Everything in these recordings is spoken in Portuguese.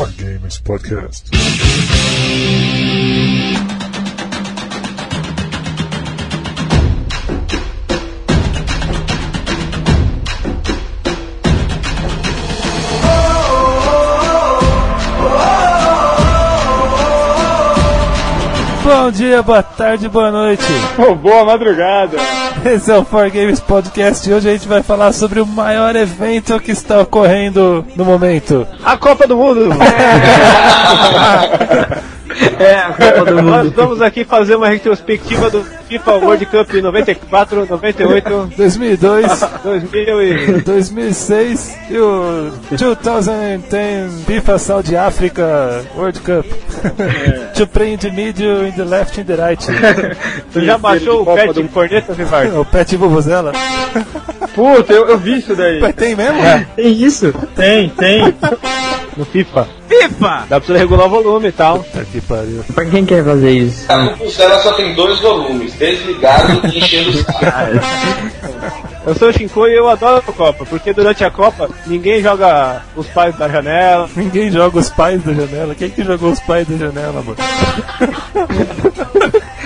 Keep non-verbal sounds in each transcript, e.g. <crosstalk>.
Fun Games Podcast. Bom dia, boa tarde, boa noite. Oh, boa madrugada. Esse é o For Games Podcast e hoje a gente vai falar sobre o maior evento que está ocorrendo no momento. A Copa do Mundo. <laughs> <laughs> É, a Copa do Nós Mundo. vamos aqui fazer uma retrospectiva do FIFA World Cup 94, 98, 2002, 2000 e... 2006 <laughs> <laughs> e o 2010 FIFA South Africa World Cup. to play in the middle, in the left, in the right. Tu já baixou o pet do- de corneta, Vivar? o Pet Vuvuzela. Puta, eu, eu vi isso daí. Mas tem mesmo? Tem isso? Tem, tem. No FIFA. FIFA! Dá pra você regular o volume e tal. Puta que pariu. Pra quem quer fazer isso? A Compulsela só tem dois volumes, desligado e enchendo o saco. <laughs> Eu sou o Shinko e eu adoro a Copa, porque durante a Copa ninguém joga os pais da janela. Ninguém joga os pais da janela. Quem que jogou os pais da janela, mano?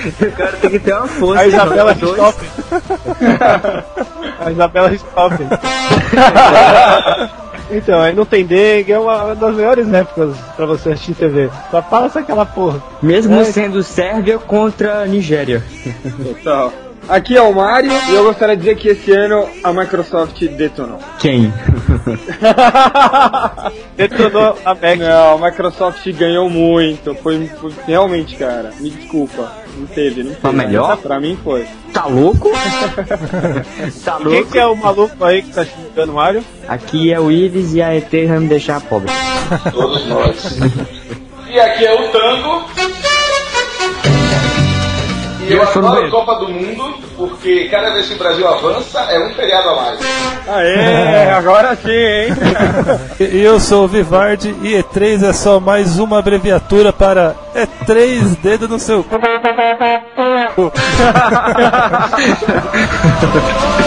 O cara tem que ter uma força. A Isabela dois. Ristoffen. <laughs> a Isabela Ristoffen. <laughs> Então, aí não tem dengue, é uma das melhores épocas pra você assistir TV. Só passa aquela porra. Mesmo É. sendo Sérvia contra Nigéria. Total. Aqui é o Mário e eu gostaria de dizer que esse ano a Microsoft detonou. Quem? <laughs> Detonou a Mac. Não, a Microsoft ganhou muito. Foi, foi- realmente, cara. Me desculpa. Não teve, não teve. Foi melhor? Pra mim foi. Tá louco? <laughs> tá Quem louco? que é o maluco aí que tá xingando o Mario? Aqui é o Ives e a ET vai me deixar pobre. Todos nós. <laughs> E aqui é o Tango. E eu Eu sou adoro Copa do Mundo, porque cada vez que o Brasil avança, é um feriado a mais. Aê, <laughs> agora sim, hein? E eu sou o Vivardi e E3 é só mais uma abreviatura para é três dedos no seu <laughs>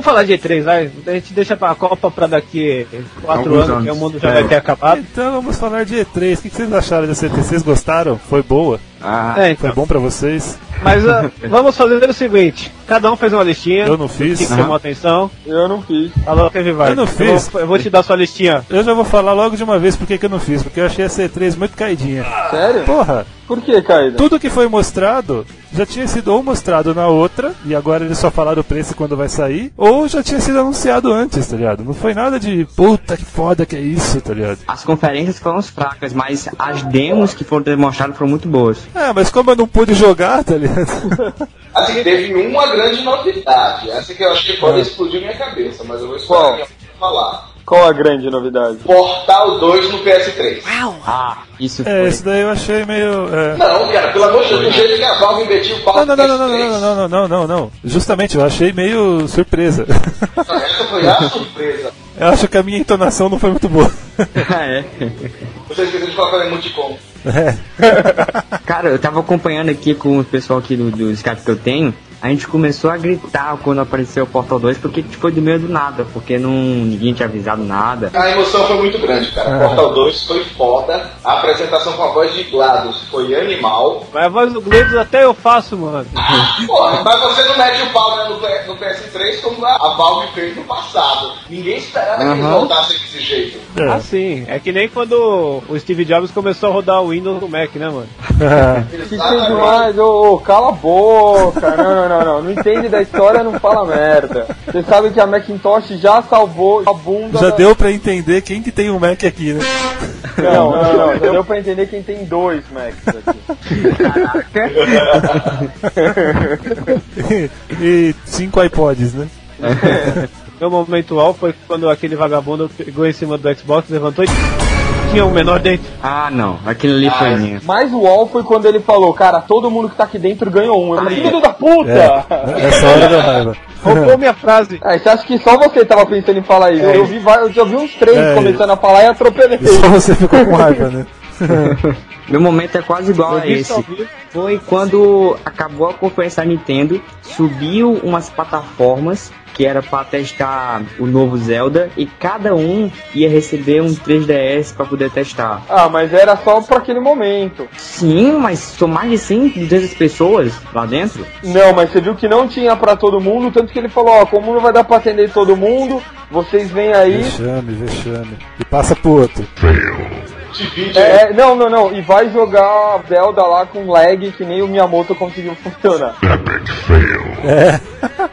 vamos falar de E3, vai. A gente deixa pra Copa pra daqui quatro Alguns anos, que o anos. mundo já É. vai ter acabado. Então vamos falar de E3. O que vocês acharam da CT? Vocês gostaram? Foi boa? Ah, É, Foi então. bom pra vocês? Mas ah, <laughs> vamos fazer o seguinte: cada um fez uma listinha. Eu não fiz. Que chamou a atenção. Eu não fiz. Falou, Kevin vai. Eu não fiz. vou, eu vou te dar sua listinha. Eu já vou falar logo de uma vez porque que eu não fiz, porque eu achei a C3 muito caidinha. Sério? Porra, Por que, Caída? tudo que foi mostrado já tinha sido ou mostrado na outra, e agora eles só falaram o preço quando vai sair, ou já tinha sido anunciado antes, tá ligado? Não foi nada de puta que foda que é isso, tá ligado? as conferências foram fracas, mas as demos que foram demonstradas foram muito boas. É, mas como eu não pude jogar, tá ligado? <laughs> Assim, teve uma grande novidade. Essa que eu acho que pode explodir minha cabeça, mas eu vou esperar Qual? falar. Qual a grande novidade? Portal 2 no PS3. Ah, isso É, foi. isso daí eu achei meio. é. Não, cara, pelo amor de Deus, do jeito que a Valve metia o pau Não, não, não, não, não, PS3. não, não, não, não, não, não. Justamente, eu achei meio surpresa. Essa foi a surpresa. Eu acho que a minha entonação não foi muito boa. <laughs> Ah, é. Você esqueceu de colocar emoticon. É. <laughs> Cara, eu tava acompanhando aqui com o pessoal aqui do, do Skype que eu tenho. A gente começou a gritar quando apareceu o Portal 2 porque tipo, foi do meio do nada, porque não, ninguém tinha avisado nada. A emoção foi muito grande, cara. Portal 2 foi foda. A apresentação com a voz de GLaDOS foi animal. Mas a voz do Gleidos até eu faço, mano. <laughs> Porra, mas você não mete o pau né, no, no PS3 como a a Valve fez no passado. Ninguém esperava que eles Aham. voltassem desse jeito. É. Assim, é que nem quando o Steve Jobs começou a rodar o Windows no Mac, né, mano? <laughs> Que demais? Ô, ô, cala a boca. Não, não, não, não. Não entende da história, não fala merda. Você sabe que a Macintosh já salvou a bunda. Já da- deu pra entender quem que tem um Mac aqui, né? Não, não, não. Já deu pra entender quem tem dois Macs aqui. e cinco iPods, né? <laughs> Meu momento all foi quando aquele vagabundo pegou em cima do Xbox, levantou e tinha o menor dentro. Ah, não. Aquilo ali foi minha. Mas o UOL foi quando ele falou, cara, todo mundo que tá aqui dentro ganhou um. Eu falei, filho da É, puta! essa hora da raiva. Roubou minha frase. É, você acha que só você tava pensando em falar isso? Eu, vi, eu já vi uns três É, começando a falar e atropelei. Só você ficou com raiva, né? <laughs> Meu momento é quase igual Eu a esse. Foi quando acabou a conferência da Nintendo, subiu umas plataformas que era pra testar o novo Zelda e cada um ia receber um 3DS pra poder testar. Ah, mas era só pra aquele momento. Sim, mas são mais de 100, 200 pessoas lá dentro. Não, mas você viu que não tinha pra todo mundo, tanto que ele falou, ó, como não vai dar pra atender todo mundo, vocês vêm aí. Vexame, vexame. E passa pro outro. Divide É, é, não, não, não, e vai jogar a Zelda lá com lag que nem o Miyamoto conseguiu funcionar.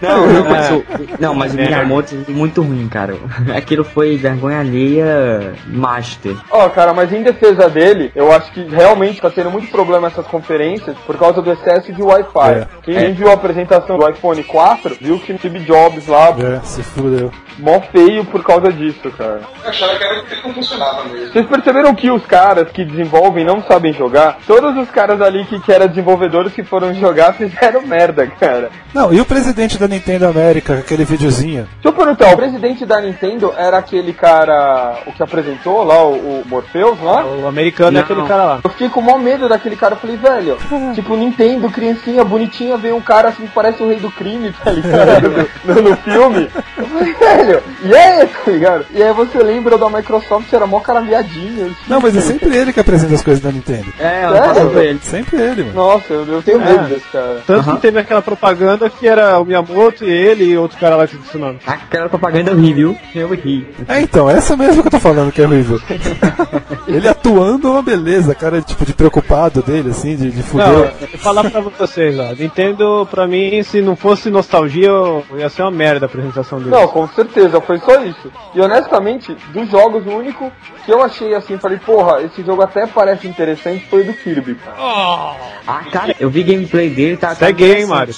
Não, não, mas o, não, mas o Miyamoto é muito ruim, cara. <laughs> Aquilo foi vergonha alheia master. Ó, cara, mas em defesa dele, eu acho que realmente tá tendo muito problema essas conferências por causa do excesso de Wi-Fi. É. Quem viu a apresentação do iPhone 4, viu que Steve Jobs lá, É, se fudeu. mó feio por causa disso, cara. Eu achava que era que não funcionava mesmo. Vocês perceberam que os caras que desenvolvem não sabem jogar? Todos os caras ali que, que eram desenvolvedores que foram jogar <laughs> fizeram merda, cara. Não, e o presidente da Nintendo América, aquele videozinho? Deixa eu perguntar, o presidente da Nintendo era aquele cara, o que apresentou lá, o, o Morpheus lá? O americano Não. é aquele cara lá. Eu fiquei com o maior medo daquele cara. Eu falei, velho, <laughs> tipo, Nintendo, criancinha, bonitinha, veio um cara assim que parece o rei do crime, tá ligado? <laughs> no, no filme. Eu falei, velho, e aí, tá ligado? E aí você lembra da Microsoft, era mó cara viadinho. assim. Não, mas é sempre ele que apresenta as coisas da Nintendo. É, eu falo pra ele. Sempre ele, mano. Nossa, eu, eu tenho medo desse cara. Tanto que teve aquela propaganda que era o Miyamoto e ele e outro cara lá que esqueci o nome. Aquela propaganda horrível, eu ri. É, então, essa mesmo que eu tô falando que é horrível. <laughs> ele atuando é uma beleza, cara, tipo, de preocupado dele, assim, de, de Não, fuder. eu vou falar pra vocês, ó. Nintendo, pra mim, se não fosse nostalgia, eu- ia ser uma merda a apresentação dele. Não, com certeza, foi só isso. E honestamente, dos jogos, o único que eu achei assim, falei, porra, esse jogo até parece interessante foi do Kirby, cara. Ah, cara, eu vi gameplay dele, tá. Isso é gay, hein, Mario?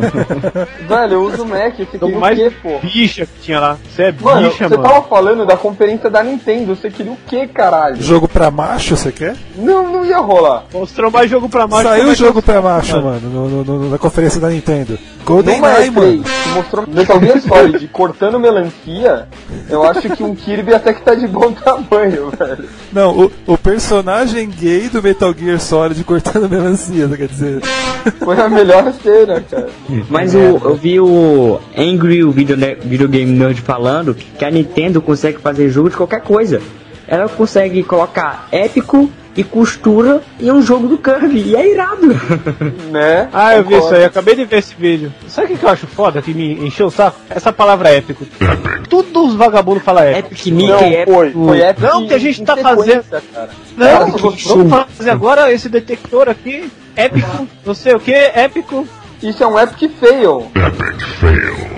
<laughs> Velho, eu uso o Mac, você queria Jogo o mais quê, pô? bicha que tinha lá. Você é Mano, bicha, você mano. tava falando da conferência da Nintendo, você queria o quê, caralho? Jogo pra macho, você quer? Não, não ia rolar. Mostrou mais jogo pra macho. Saiu é jogo pra macho, mano, no- no- no- na conferência da Nintendo. Golden Numa Eye, E3, mano. mostrou Metal Gear Solid cortando melancia, eu acho que um Kirby até que tá de bom tamanho, velho. Não, o, o personagem gay do Metal Gear Solid cortando melancia, quer dizer. Foi a melhor cena, cara. Mas o, eu vi o Angry, o video, videogame nerd, falando que a Nintendo consegue fazer jogo de qualquer coisa. Ela consegue colocar épico e costura em um jogo do Kirby, e é irado. <laughs> Né? Ah, eu vi isso aí, acabei de ver esse vídeo. Sabe o que eu acho foda que me encheu o saco? Essa palavra épico. Tudo os vagabundos falam épico. Epic Mickey, Não, épico. foi, foi épico. Não, que a gente tá fazendo. Cara. Não, vamos fazer agora esse detector aqui. Épico, não sei o que, épico. Isso é um epic fail.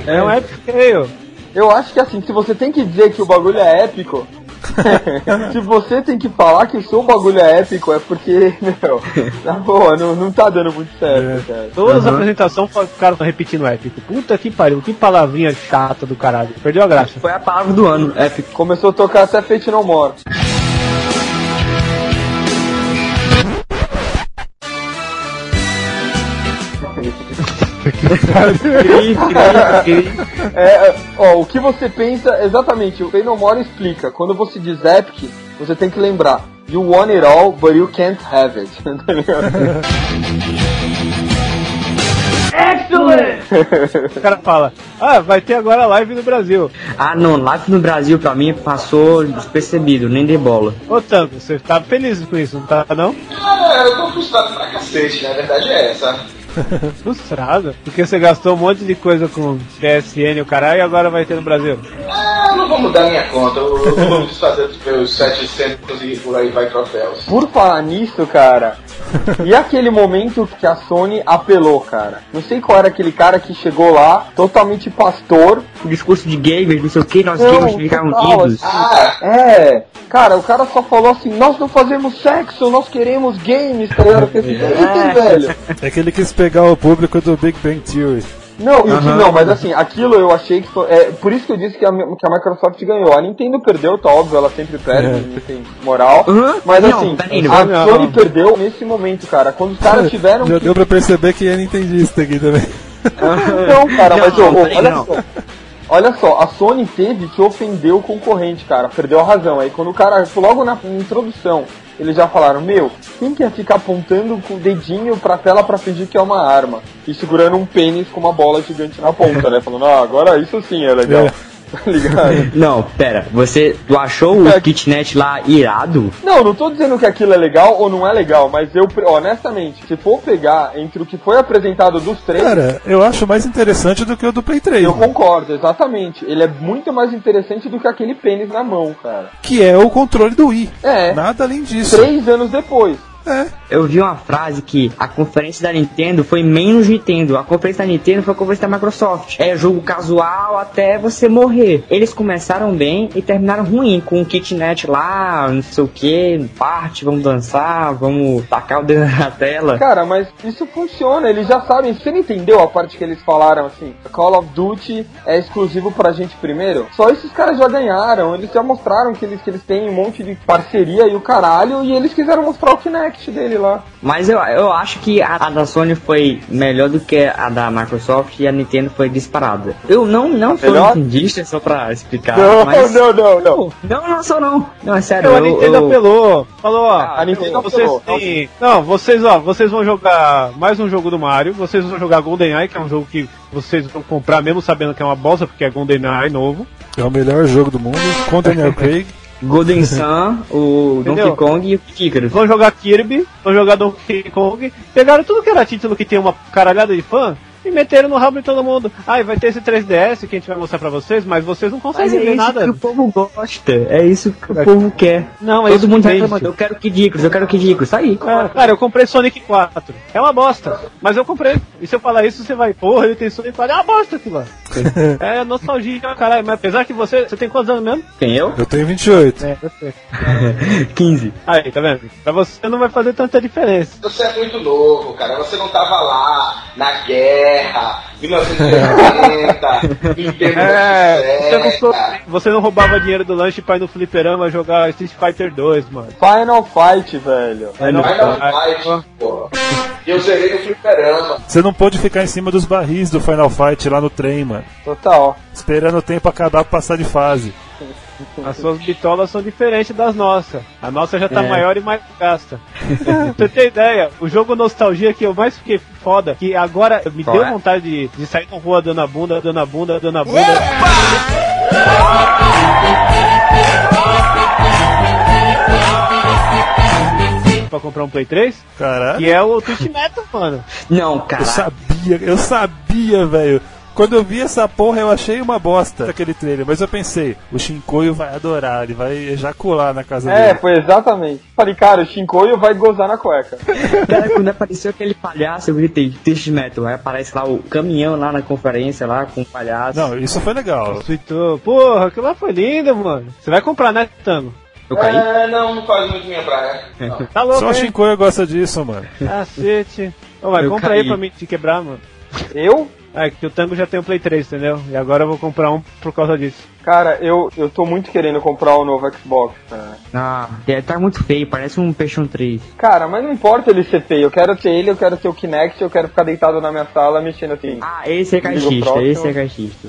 É um épico feio. Eu acho que assim, se você tem que dizer que o bagulho é épico, <laughs> se você tem que falar que o seu bagulho é épico, é porque, <laughs> meu, na boa, não, não tá dando muito certo, cara. Todas as apresentações ficaram repetindo épico. Puta que pariu, que palavrinha chata do caralho. Perdeu a graça. Foi a palavra do ano, épico. Começou a tocar até Fate No More. É, <laughs> é, ó, o que você pensa, exatamente, o Fate No More explica. Quando você diz epic, você tem que lembrar. You want it all, but you can't have it. <laughs> Ligado? O cara fala, ah, vai ter agora live no Brasil. Ah, não, live no Brasil pra mim passou despercebido, nem de bola. Ô Tango, você tá feliz com isso, não tá não? Ah, eu tô frustrado pra cacete, né? A verdade é essa. <laughs> Frustrado? Porque você gastou um monte de coisa com PSN e o caralho e agora vai ter no Brasil. Ah, eu não vou mudar minha conta. Eu, eu vou desfazer dos meus 700 e por aí vai troféus. Por falar nisso, cara, e aquele momento que a Sony apelou, cara? Não sei qual era aquele cara que chegou lá, totalmente pastor. O discurso de gamers, não sei o que, nós Não, gamers ficaram unidos. assim. Ah, É, cara, o cara só falou assim: nós não fazemos sexo, nós queremos games, tá ligado? Assim, "Eita, velho. É que ele quis pegar o público do Big Bang Theory. Não, que- não, mas assim, aquilo eu achei que foi. É, por isso que eu disse que a, que a Microsoft ganhou. A Nintendo perdeu, tá óbvio, ela sempre perde, É. não tem moral. Uhum. Mas Não, assim, peraí, a não. Sony perdeu nesse momento, cara. Quando os caras tiveram Já que deu pra perceber que é nintendista aqui também. <laughs> Não, cara, Não, mas ô, peraí, olha não. só. Olha só, a Sony teve que ofender o concorrente, cara. Perdeu a razão. Aí quando o cara, logo na introdução, eles já falaram, meu, quem quer ficar apontando com o dedinho pra tela pra fingir que é uma arma? E segurando um pênis com uma bola gigante na ponta, né? Falando, ah, agora isso sim é legal. <laughs> Tá ligado? Não, pera, você tu achou o É. kitnet lá irado? Não, não tô dizendo que aquilo é legal ou não é legal, mas eu, honestamente, se for pegar entre o que foi apresentado dos três, Cara, eu acho mais interessante do que o do Play 3. eu mano. concordo, exatamente. Ele é muito mais interessante do que aquele pênis na mão, cara. Que é o controle do Wii. É. Nada além disso. Três anos depois. É. Eu vi uma frase que a conferência da Nintendo foi menos Nintendo, a conferência da Nintendo foi a conferência da Microsoft. É jogo casual até você morrer. Eles começaram bem e terminaram ruim, com o kitnet lá, não sei o que, parte, vamos dançar, vamos tacar o dedo <laughs> na tela. Cara, mas isso funciona, eles já sabem. Você não entendeu a parte que eles falaram assim? Call of Duty é exclusivo pra gente primeiro? Só esses caras já ganharam, eles já mostraram que eles, que eles têm um monte de parceria e o caralho, e eles quiseram mostrar o Kinect dele lá. Mas eu, eu acho que a, a da Sony foi melhor do que a da Microsoft e a Nintendo foi disparada. Eu não, não sou Melhor? nintendista, só pra explicar. não, mas... não, não, não. Não, não sou não. Não, é sério. Não, a eu- Nintendo eu- apelou. Falou, ó. A Nintendo vocês têm. Não, vocês, ó, vocês vão jogar mais um jogo do Mario. Vocês vão jogar GoldenEye, que é um jogo que vocês vão comprar mesmo sabendo que é uma bosta, porque é GoldenEye novo. É o melhor jogo do mundo. Com Daniel Craig. Golden <laughs> Sun, o Entendeu? Donkey Kong e o Icarus. Vão jogar Kirby, vão jogar Donkey Kong. Pegaram tudo que era título que tem uma caralhada de fã e meteram no rabo de todo mundo. Ai, vai ter esse 3DS que a gente vai mostrar pra vocês, mas vocês não Mas conseguem é ver isso nada. que o povo gosta. É isso que o povo quer. Não, é Todo isso mundo que reclamando. Eu quero Kid Icarus, eu quero Kid Icarus. Tá aí. É, cara, eu comprei Sonic 4. É uma bosta. Mas eu comprei. E se eu falar isso, você vai, porra, ele tem Sonic 4. É uma bosta aquilo lá. <laughs> É nostalgia, caralho. Mas apesar que você. Você tem quantos anos mesmo? Quem eu? Eu tenho 28. É, você. 15. <laughs> Aí, tá vendo? Pra você não vai fazer tanta diferença. Você é muito novo, cara. Você não tava lá na guerra, 1970, <laughs> Nintendo É, você não, sou- 60. você não roubava dinheiro do lanche pra ir no fliperama jogar Street Fighter 2, mano. Final Fight, velho. Vai não aí- fight, pô. Eu zerei no fliperama. Você não pôde ficar em cima dos barris do Final Fight lá no trem, mano. Total. Esperando o tempo acabar pra passar de fase. As suas bitolas são diferentes das nossas. A nossa já tá É. maior e mais gasta. <laughs> pra você ter ideia, o jogo Nostalgia que eu mais fiquei foda, que agora me Qual deu é? vontade de, de sair na rua dando a bunda, dando a bunda, dando a bunda. Pra comprar um Play 3, Caralho. que é o Twitch Metal, mano. <laughs> Não, Eu cara. sabia, eu sabia, velho. Quando eu vi essa porra, eu achei uma bosta aquele trailer, mas eu pensei, o Shinkoio vai adorar, ele vai ejacular na casa É, dele. foi exatamente. Falei, cara, o Shinkoio vai gozar na cueca. <laughs> Cara, quando apareceu aquele palhaço, eu gritei, Twist Metal. Aí aparece lá o caminhão lá na conferência, lá com o palhaço. Não, isso foi legal. Tweetou, porra, aquilo lá foi lindo, mano. Você vai comprar, né, Tango? Eu caí. É, não, não faz muito minha praia. Não. <laughs> Tá louco, Só o? Shinkoio gosta disso, mano. Cacete. Ô, vai, Eu compra caí. aí pra mim te quebrar, mano. Eu? É que o Tango já tem o Play 3, entendeu? E agora eu vou comprar um por causa disso. Cara, eu, eu tô muito querendo comprar o novo Xbox, cara. Ah, é, tá muito feio, parece um PlayStation 3. Cara, mas não importa ele ser feio. Eu quero ter ele, eu quero ter o Kinect, eu quero ficar deitado na minha sala mexendo assim. Ah, esse é caixista, esse é caixista.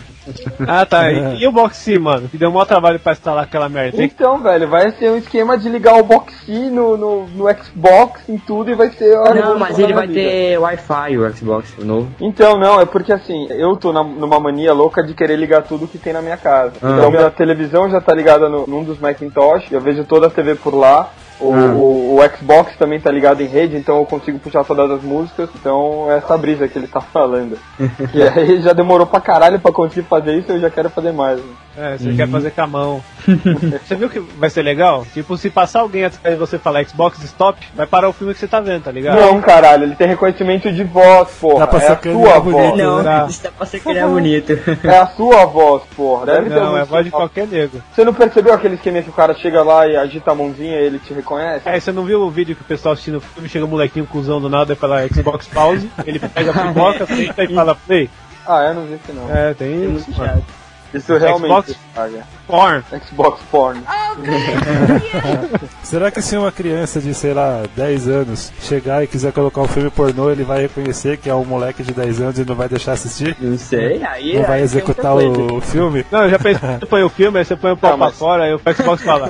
Ah, tá. E, <laughs> e o Boxy, mano? Que deu maior trabalho pra instalar aquela merda. Então, velho, vai ser um esquema de ligar o Boxy no, no, no Xbox em tudo e vai ser. Não, mas ele vai vida. ter Wi-Fi, o Xbox o novo. Então, não, é porque assim, eu tô na- numa mania louca de querer ligar tudo que tem na minha casa. Ah. Então, minha televisão já tá ligada no, num dos Macintosh, eu vejo toda a TV por lá. O, Ah. o, o Xbox também tá ligado em rede, então eu consigo puxar todas as músicas. Então, é essa brisa que ele tá falando. <laughs> e aí já demorou pra caralho pra conseguir fazer isso, eu já quero fazer mais. né? É, você quer fazer com a mão. <laughs> você viu que vai ser legal? Tipo, se passar alguém atrás de você falar Xbox Stop, vai parar o filme que você tá vendo, tá ligado? Não, caralho, ele tem reconhecimento de voz, porra. Dá pra é a sua bonito, voz. né? Não, Tá. isso dá pra ser que ele é bonito. É a sua voz, porra. Deve ter Não, algum é a voz de qualquer nego. Você não percebeu aquele esquema que o cara chega lá e agita a mãozinha e ele te reconhece? É, você não viu o vídeo que o pessoal assistindo o filme, chega um molequinho cuzão do nada e fala Xbox pause, ele pega a pipoca, <laughs> senta e fala play. Ah, eu não vi esse não. É, tem isso, mano. Isso realmente Xbox? paga. Porn. Xbox Porn. <laughs> Será que se uma criança de, sei lá, 10 anos chegar e quiser colocar um filme pornô, ele vai reconhecer que é um moleque de 10 anos e não vai deixar assistir? Não sei, aí. Não vai aí executar o filme? Não, eu já pensei que você põe o filme, aí você põe o pau pra mas- fora, aí o Xbox fala.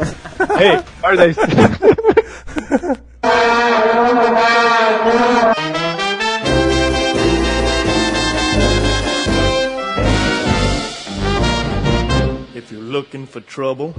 Ei, guarda isso. <laughs> If <laughs> you're looking for trouble,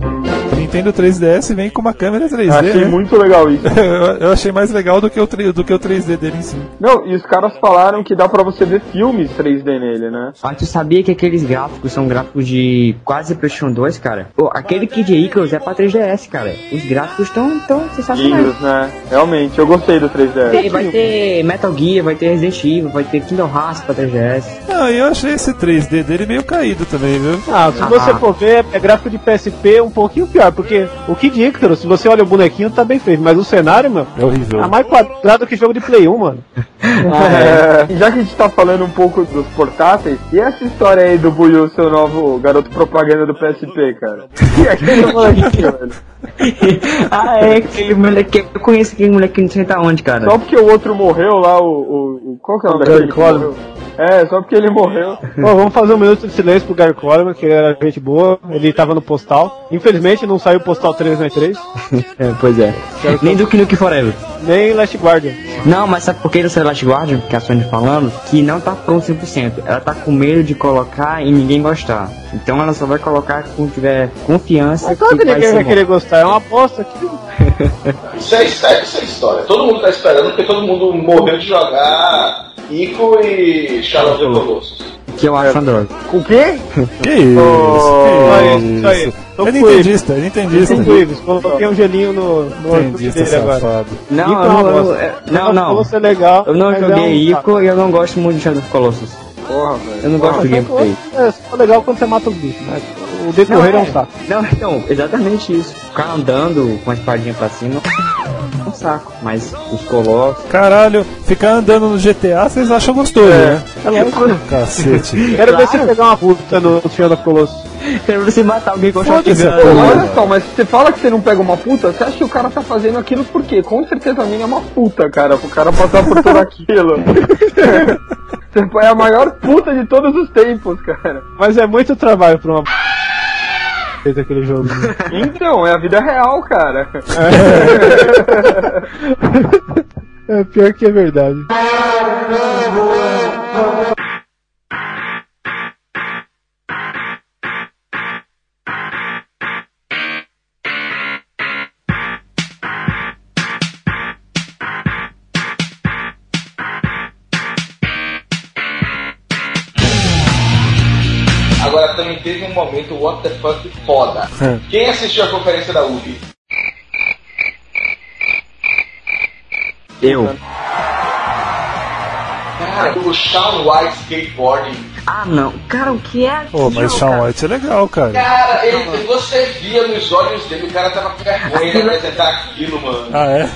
Nintendo 3DS vem com uma câmera 3D. Achei né? muito legal isso. <laughs> eu, eu achei mais legal do que, o, do que o 3D dele em si. Não, e os caras falaram que dá pra você ver filmes 3D nele, né? Mas tu sabia que aqueles gráficos são gráficos de quase PlayStation 2, cara? Pô, aquele Kid Icarus é pra 3DS, cara. Os gráficos estão tão sensacionais. Lindos, né? Realmente, eu gostei do 3D. Tem- Vai ter Metal Gear, vai ter Resident Evil, vai ter Kingdom Hearts pra 3DS. Ah, e eu achei esse 3D dele meio caído também, viu? Ah, se você for ver, é gráfico de PSP um pouquinho pior, porque o Kid Icarus, se você olha o bonequinho, tá bem feito, mas o cenário, meu, É horrível. tá mais quadrado que jogo de Play 1, mano. <laughs> É, já que a gente tá falando um pouco dos portáteis, e essa história aí do Buiu, seu novo garoto propaganda do PSP, cara? <laughs> E aquele molequinho, velho? <laughs> ah, é aquele moleque. Eu conheço aquele moleque não sei tá onde, cara. Só porque o outro morreu lá, o. o, o qual que é o nome daquele? É, só porque ele morreu. Bom, vamos fazer um minuto de silêncio pro Gary Coleman, que era gente boa, ele tava no postal. Infelizmente não saiu o postal 393, É, pois é. Nem do Nuke Forever. nem Last Guardian. Não, mas sabe por que do Last Guardian, que a Sony falando? Que não tá pronto 100%. Ela tá com medo de colocar e ninguém gostar. Então ela só vai colocar quando tiver confiança Claro que que vai ninguém ser vai querer gostar, é uma aposta aqui. Isso é, isso é- isso é história. Todo mundo tá esperando porque todo mundo morreu de jogar Ico e Shadow of the Colossus. Que eu acho uma droga. Com o quê? <laughs> Que isso? Só que isso, só isso. Tô É com ele. nintendista, é nintendista. Com eles, coloquei um gelinho no, no Nintendista dele agora. Não, Ico é eu não, é- não, não. Ser legal. Eu não joguei é um- Ico e eu não gosto muito de Shadow of Colossus. Porra, velho. Eu não gosto do gameplay. É só legal quando você mata os bichos, mas o decorrer é um saco. Não, então, exatamente isso. Ficar andando com a espadinha pra cima é saco. Mas os colossos. Caralho, ficar andando no GTA vocês acham gostoso, né? É lógico. <laughs> Cacete. Quero ver você pegar uma puta no Shadow of Colossus. Quero você matar alguém com shotgun. Olha só, mas você fala que você não pega uma puta, você acha que o cara tá fazendo aquilo por quê? Com certeza a mina é uma puta, cara, pro cara passar por tudo <laughs> aquilo. Você é a maior puta de todos os tempos, cara. Mas é muito trabalho pra uma fez aquele jogo. <laughs> Então, é a vida real, cara. É <laughs> pior que é verdade. Um momento what the fuck foda. <laughs> Quem assistiu a conferência da UV? Eu. Cara, o Shawn White skateboarding. Ah, não. Cara, o que é Pô, aquilo, mas Shawn cara? White é legal, cara. Cara, ele, você via nos olhos dele, o cara tava com vergonha de apresentar aquilo, mano. Ah, é?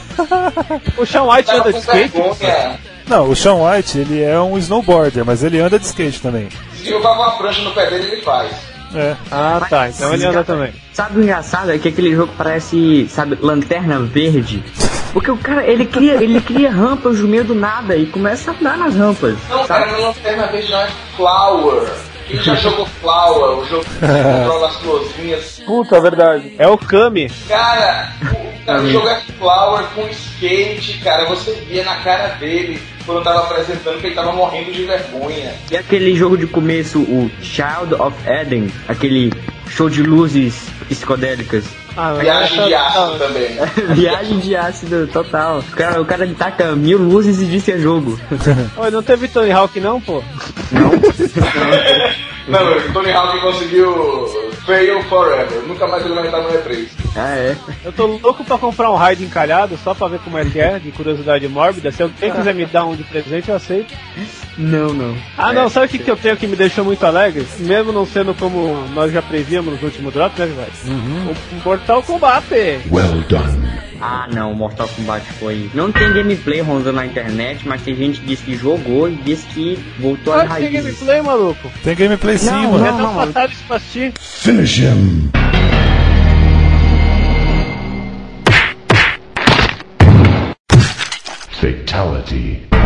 <laughs> O Sean White anda de skate? vergonha. Não, o Shawn White, ele é um snowboarder, mas ele anda de skate também. Se jogar uma prancha no pé dele, ele faz. É. Ah, tá. Então ele anda também. Sabe o engraçado? É que aquele jogo parece, sabe, lanterna verde. Porque o cara, ele cria, ele cria rampas no meio do nada e começa a andar nas rampas. Não, sabe? cara, não lanterna verde não é Flower. Quem já jogou Flower, o jogo que você <laughs> controla as florzinhas. Puta, é verdade. É o Kami. Cara, o, cara, o jogo é Flower com skate, cara. Você via na cara dele quando tava apresentando que ele tava morrendo de vergonha. E aquele jogo de começo, o Child of Eden, aquele show de luzes psicodélicas. Ah, Viagem de ácido não. também. <laughs> Viagem de ácido total. O cara, o cara taca mil luzes e diz que é jogo. <laughs> Oi, não teve Tony Hawk não, pô? Não, <laughs> o Tony Hawk conseguiu Fail Forever. Nunca mais ele vai entrar no E3. Ah, é. Eu tô louco pra comprar um raid encalhado só pra ver como é que é, de curiosidade mórbida. Se alguém quiser me dar um de presente, eu aceito. Não, não. Ah, não, sabe o que, que eu tenho que me deixou muito alegre? Mesmo não sendo como nós já prevíamos nos últimos drops, né, velho? O Mortal Kombat. Ah, não, Mortal Kombat foi. Não tem gameplay rondando na internet, mas tem gente que diz que jogou e diz que voltou Ah, tem raízes. gameplay, maluco. Tem gameplay sim, Não, mano. É não. tão fatal isso pra assistir. Finish him. Fatality.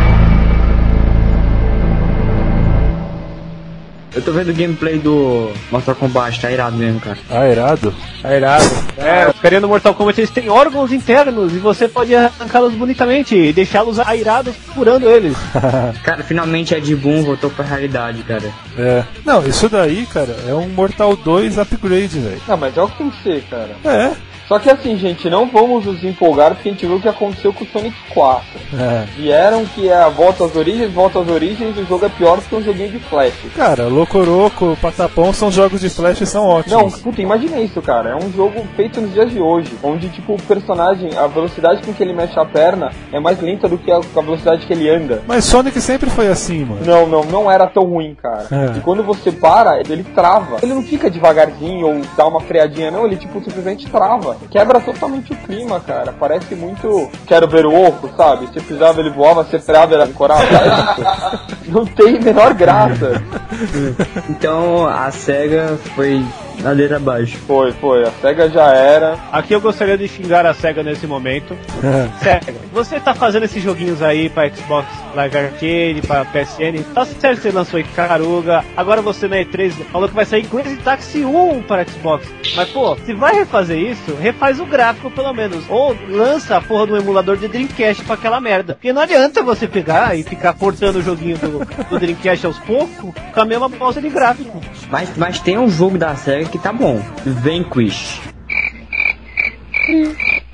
Eu tô vendo o gameplay do Mortal Kombat, tá irado mesmo, cara. Ah, irado. É irado. É, querendo Mortal Kombat eles têm órgãos internos e você pode arrancá-los bonitamente e deixá-los airados furando eles. <laughs> Cara, finalmente Ed Boon voltou pra realidade, cara. É. Não, isso daí, cara, é um Mortal 2 upgrade, velho. Não, mas é o que tem que ser, cara. É. Só que assim, gente, não vamos nos empolgar porque a gente viu o que aconteceu com o Sonic 4. é. Vieram que é a volta às origens, volta às origens, o jogo é pior do que um joguinho de flash. Cara, Locoroco, Patapão são jogos de flash e são Não, ótimos. puta, imagina isso, cara. É um jogo feito nos dias de hoje, onde, tipo, o personagem, a velocidade com que ele mexe a perna é mais lenta do que a, a velocidade que ele anda. Mas Sonic sempre foi assim, mano. Não, não, não era tão ruim, cara. É. E quando você para, ele trava. Ele não fica devagarzinho ou dá uma freadinha, não. Ele, tipo, simplesmente trava. Quebra totalmente o clima, cara. Parece muito Quero Ver o Oco, sabe? Você precisava, ele voava, você freava. É isso. não tem menor graça. <laughs> Então a SEGA foi ladeira abaixo. Foi, foi. A SEGA já era. Aqui eu gostaria de xingar a SEGA nesse momento. <laughs> SEGA, você tá fazendo esses joguinhos aí pra Xbox Live Arcade, pra PSN. Tá certo que você lançou Icaruga, agora você na E3 falou que vai sair Crazy Taxi 1 para Xbox. Mas pô, se vai refazer isso, refaz o gráfico pelo menos. Ou lança a porra do emulador de Dreamcast pra aquela merda. Porque não adianta você pegar e ficar portando o joguinho do, do Dreamcast aos poucos com a mesma bosta de gráfico. Mas, mas tem um jogo da SEGA que tá bom. Vanquish. Ah.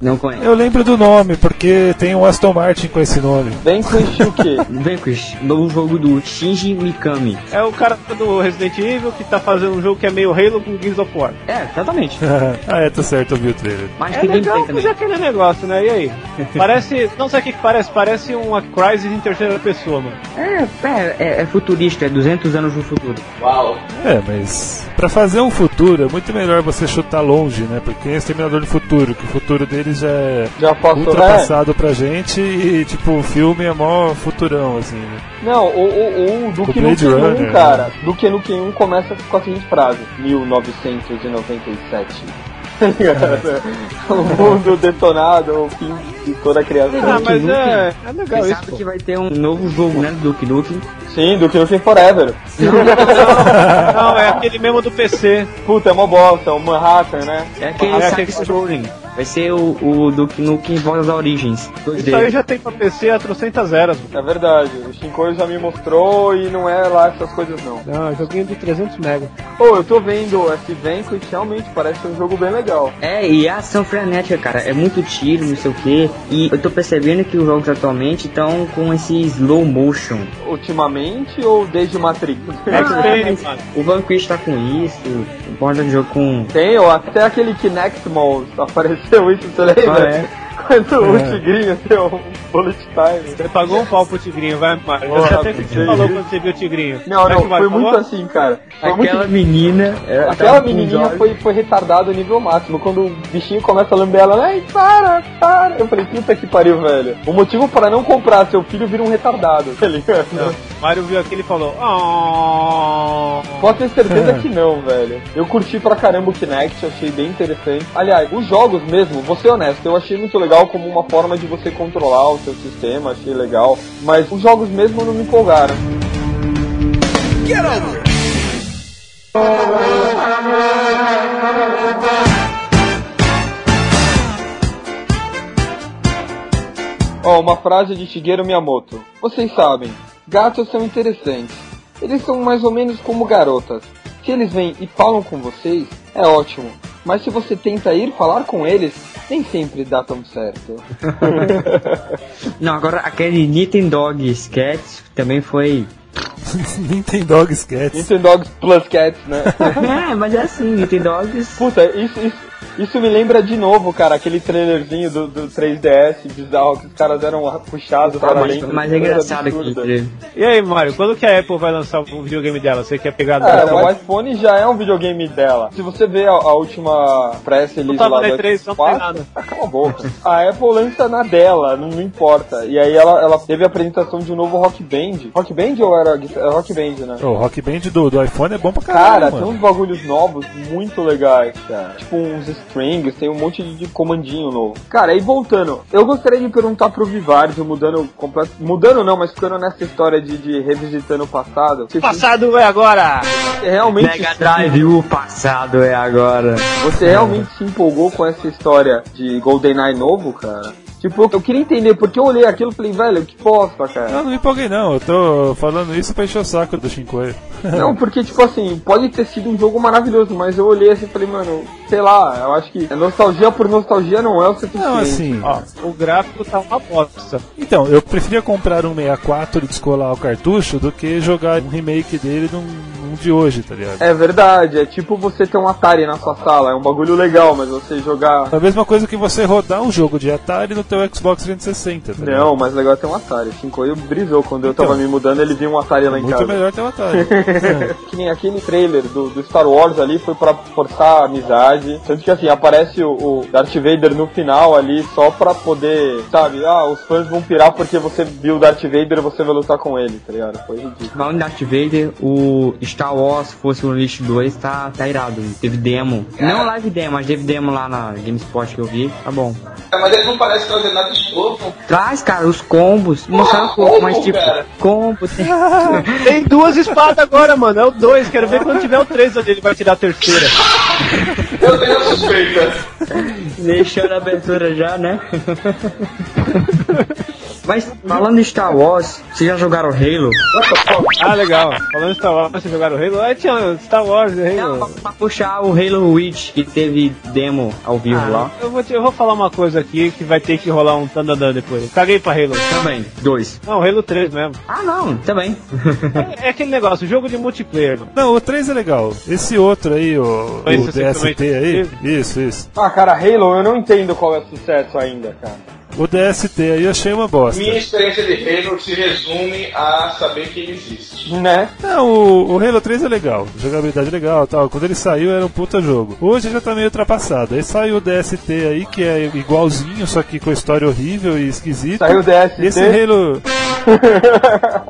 Não conhece. Eu lembro do nome, porque tem um Aston Martin com esse nome. Vem com o quê? Vanquish, novo jogo do Shinji Mikami. É o cara do Resident Evil que tá fazendo um jogo que é meio Halo com Gears of War. É, exatamente. <laughs> ah, é, tá certo, eu vi o trailer. Mas É tem legal, é aquele negócio, né? E aí? <laughs> Parece. Não sei o que que parece, parece uma Crysis em terceira pessoa, mano. É, é, é, é futurista, é 200 anos no futuro. Uau. É, mas pra fazer um futuro é muito melhor você chutar longe, né? Porque tem Exterminador do Futuro, que o futuro deles é passou, né? ultrapassado pra gente e, tipo, o filme é mó futurão, assim, né? Não, o, o, o Duke Nukem 1, Runner, cara. Duke Nukem 1 começa com a seguinte frase: 1997. O mundo detonado, o fim de toda a criação. Ah, mas é, é legal Você isso. sabe que vai ter um novo jogo, né, do Duke Nukem. Sim, Duke Nukem Forever. Não, é aquele mesmo do PC. Puta, é uma bosta, o Manhattan, né? É aquele Ah, é side aquele- scrolling. Vai ser o, o Duke Nukem Volta das Origens. Isso aí 2D. já tem pra PC a trocentas eras. mano. É verdade, o Shinko já me mostrou e não é lá essas coisas não. Não, é joguinho de 300 mega. Pô, eu tô vendo esse Vanquish, realmente parece um jogo bem legal. É, e a ação frenética, cara. É muito tiro, não sei o que. E eu tô percebendo que os jogos atualmente estão com esse slow motion. Ultimamente ou desde Matrix? <laughs> Mas mano. o Vanquish tá com isso. O borda de jogo com. Tem, ó, até aquele Kinect Malls apareceu isso, você lembra? Ah, é? <laughs> Quando o Tigrinho deu um bullet time. Você pagou um pau pro Tigrinho, vai, Mário. Você até o que você falou quando você viu o Tigrinho. Não, não, foi falou? muito assim, cara. Foi muito Aquela menina. ela Aquela menininha foi, foi retardada nível máximo. Quando o bichinho começa a lamber ela, ai, para, para. Eu falei, puta que pariu, velho. O motivo para não comprar seu filho vira um retardado, tá ligado? Não, Mário viu aquele e falou: Oh. Pode ter certeza que não, velho. Eu curti pra caramba o Kinect, achei bem interessante. Aliás, os jogos mesmo, vou ser honesto, eu achei muito legal como uma forma de você controlar o seu sistema, achei legal. Mas os jogos mesmo não me empolgaram. Ó, uma frase de Shigeru Miyamoto. Vocês sabem, gatos são interessantes. Eles são mais ou menos como garotas. Se eles vêm e falam com vocês, é ótimo. Mas se você tenta ir falar com eles, nem sempre dá tão certo. <laughs> Não, agora aquele Nintendo Dog Sketch também foi. Nintendogs Cats. Nintendogs Plus Cats, né? <laughs> é, mas é assim, Nintendogs. Puta, isso, isso, isso me lembra de novo, cara, aquele trailerzinho do, do 3DS bizarro que os caras deram uma puxada para mas, dentro. mas é coisa engraçado aqui. E aí, Mário, quando que a Apple vai lançar um videogame dela? Você quer pegar Cara, o iPhone já é um videogame dela. Se você vê a, a última press release lá do E3, não tem nada. <laughs> ah, cala a boca. A Apple lança na dela, não, não importa. E aí ela, ela teve a apresentação de um novo Rock Band. Rock Band ou era era Rock Band, né? O Rock Band do, do iPhone é bom pra Cara, caralho, tem mano. uns bagulhos novos muito legais, cara. Tipo uns strings, tem um monte de, comandinho novo. Cara, aí voltando, eu gostaria de perguntar pro Vivardi, mudando completo. Mudando não, mas ficando nessa história de, de revisitando o passado. Você, Passado é agora! você realmente. Mega Drive, o passado é agora. Você realmente se empolgou com essa história de GoldenEye novo, cara? Tipo, eu queria entender, porque eu olhei aquilo e falei, velho, que bosta, cara. Eu não me empolguei não, eu tô falando isso pra encher o saco do Shinkoio. <laughs> Não, porque, tipo assim, pode ter sido um jogo maravilhoso, mas eu olhei assim e falei, mano, sei lá, eu acho que nostalgia por nostalgia não é o suficiente. Não, assim, Ó, o gráfico tá uma bosta. então, eu preferia comprar um 64 e descolar o cartucho do que jogar um remake dele num, num de hoje, tá ligado? É verdade, é tipo você ter um Atari na sua sala, é um bagulho legal, mas você jogar. É a mesma coisa que você rodar um jogo de Atari no teu Xbox 360, tá ligado? Não, mas legal é ter um Atari. Shinkoio brisou quando eu Então. tava me mudando, ele viu um Atari lá em Muito casa. melhor ter um Atari. <laughs> que nem aquele trailer do, do Star Wars ali foi pra forçar a amizade. Tanto que assim, aparece o, o Darth Vader no final ali só pra poder, sabe? Ah, os fãs vão pirar porque você viu o Darth Vader e você vai lutar com ele, tá ligado? Foi ridículo. Falando em Darth Vader, o Star Wars fosse o List 2 tá, tá irado. Teve demo. Não live demo, mas teve demo lá na GameSpot que eu vi. Tá bom. É, mas ele não parece trazer nada de novo. Traz, cara, os combos. Mostraram um pouco, mas tipo, cara. combo tem. <laughs> Tem duas espadas agora, mano. É o dois. Quero ver quando tiver o três onde ele vai tirar a terceira. <laughs> Eu tenho suspeita. Deixando a abertura já, né? <laughs> Mas falando em Star Wars, vocês já jogaram Halo? Ah, legal. Falando em Star Wars, vocês jogaram Halo? Ah, tinha Star Wars e Não, Halo. pra, pra puxar o Halo Reach que teve demo ao vivo Ah, lá. eu, vou te- eu vou falar uma coisa aqui que vai ter que rolar um tandandan depois. Caguei pra Halo. Também, dois. Não, Halo 3 mesmo. Ah não, também. <laughs> É, é aquele negócio, jogo de multiplayer. Não, o 3 é legal. Esse outro aí, o, Esse o DST aí, isso, isso. Ah, cara, Halo, eu não entendo qual é o sucesso ainda, cara. O DST aí eu achei uma bosta. Minha experiência de Halo se resume a saber que ele existe. Né? Não, o, o Halo 3 é legal, jogabilidade legal tal. Quando ele saiu era um puta jogo. Hoje já tá meio ultrapassado. Aí saiu o DST aí, que é igualzinho, só que com história horrível e esquisita. Saiu o DST. E esse Halo.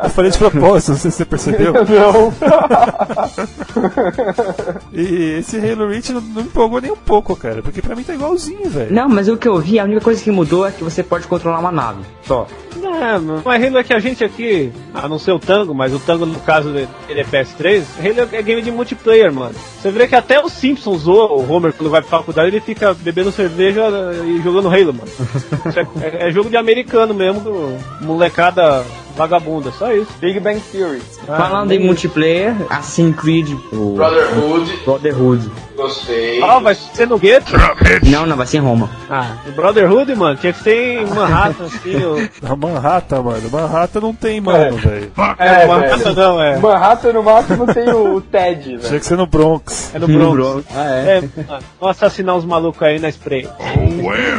Eu falei de propósito, não sei se você percebeu. <laughs> Não. <laughs> E esse Halo Reach não, não me empolgou nem um pouco, cara, porque pra mim tá igualzinho, velho. Não, mas o que eu vi, a única coisa que mudou é que você pode controlar uma nave. Só. É, mano. Mas Halo é que a gente aqui, a não ser o Tango, mas o Tango no caso dele é PS3, Halo é game de multiplayer, mano. Você vê que até o Simpsons zoa o Homer quando vai pra faculdade, ele fica bebendo cerveja e jogando Halo, mano. Isso é, é jogo de americano mesmo, molecada vagabunda, só isso. Big Bang Theory. Falando em multiplayer, Assassin's Creed, o Brotherhood, Brotherhood. Gostei. Ah, vai ser no gueto? Não, não, vai ser em Roma. Ah, o Brotherhood, mano, tinha que ser em Manhattan, assim, <laughs> o... Na Manhattan, mano. Manhattan não tem mano, velho. É, É, Manhattan não, é. Manhattan no máximo tem o Ted, Tinha velho. que ser no Bronx. É no Bronx. Ah, é? É, mano, vamos assassinar uns malucos aí na spray.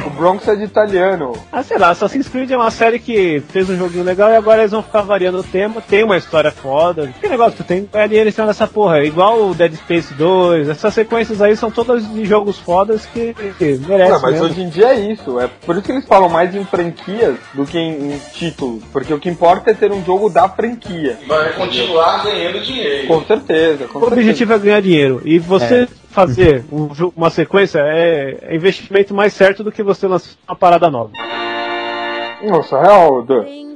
O Bronx é de italiano. Ah, sei lá, Assassin's Creed é uma série que fez um joguinho legal e agora eles vão ficar variando o tema. Tem uma história foda. Que negócio que tu tem? É dinheiro em cima dessa porra. É Igual o Dead Space 2. Essas sequências aí são todas de jogos fodas que, que merecem. Não, mas mesmo. hoje em dia é isso. É por isso que eles falam mais em franquias do que em, em títulos. Porque o que importa é ter um jogo da franquia. Vai continuar ganhando dinheiro. Com certeza. Com O certeza. objetivo é ganhar dinheiro. E você fazer um uma sequência é, é investimento mais certo do que você lançar uma parada nova. Nossa, real.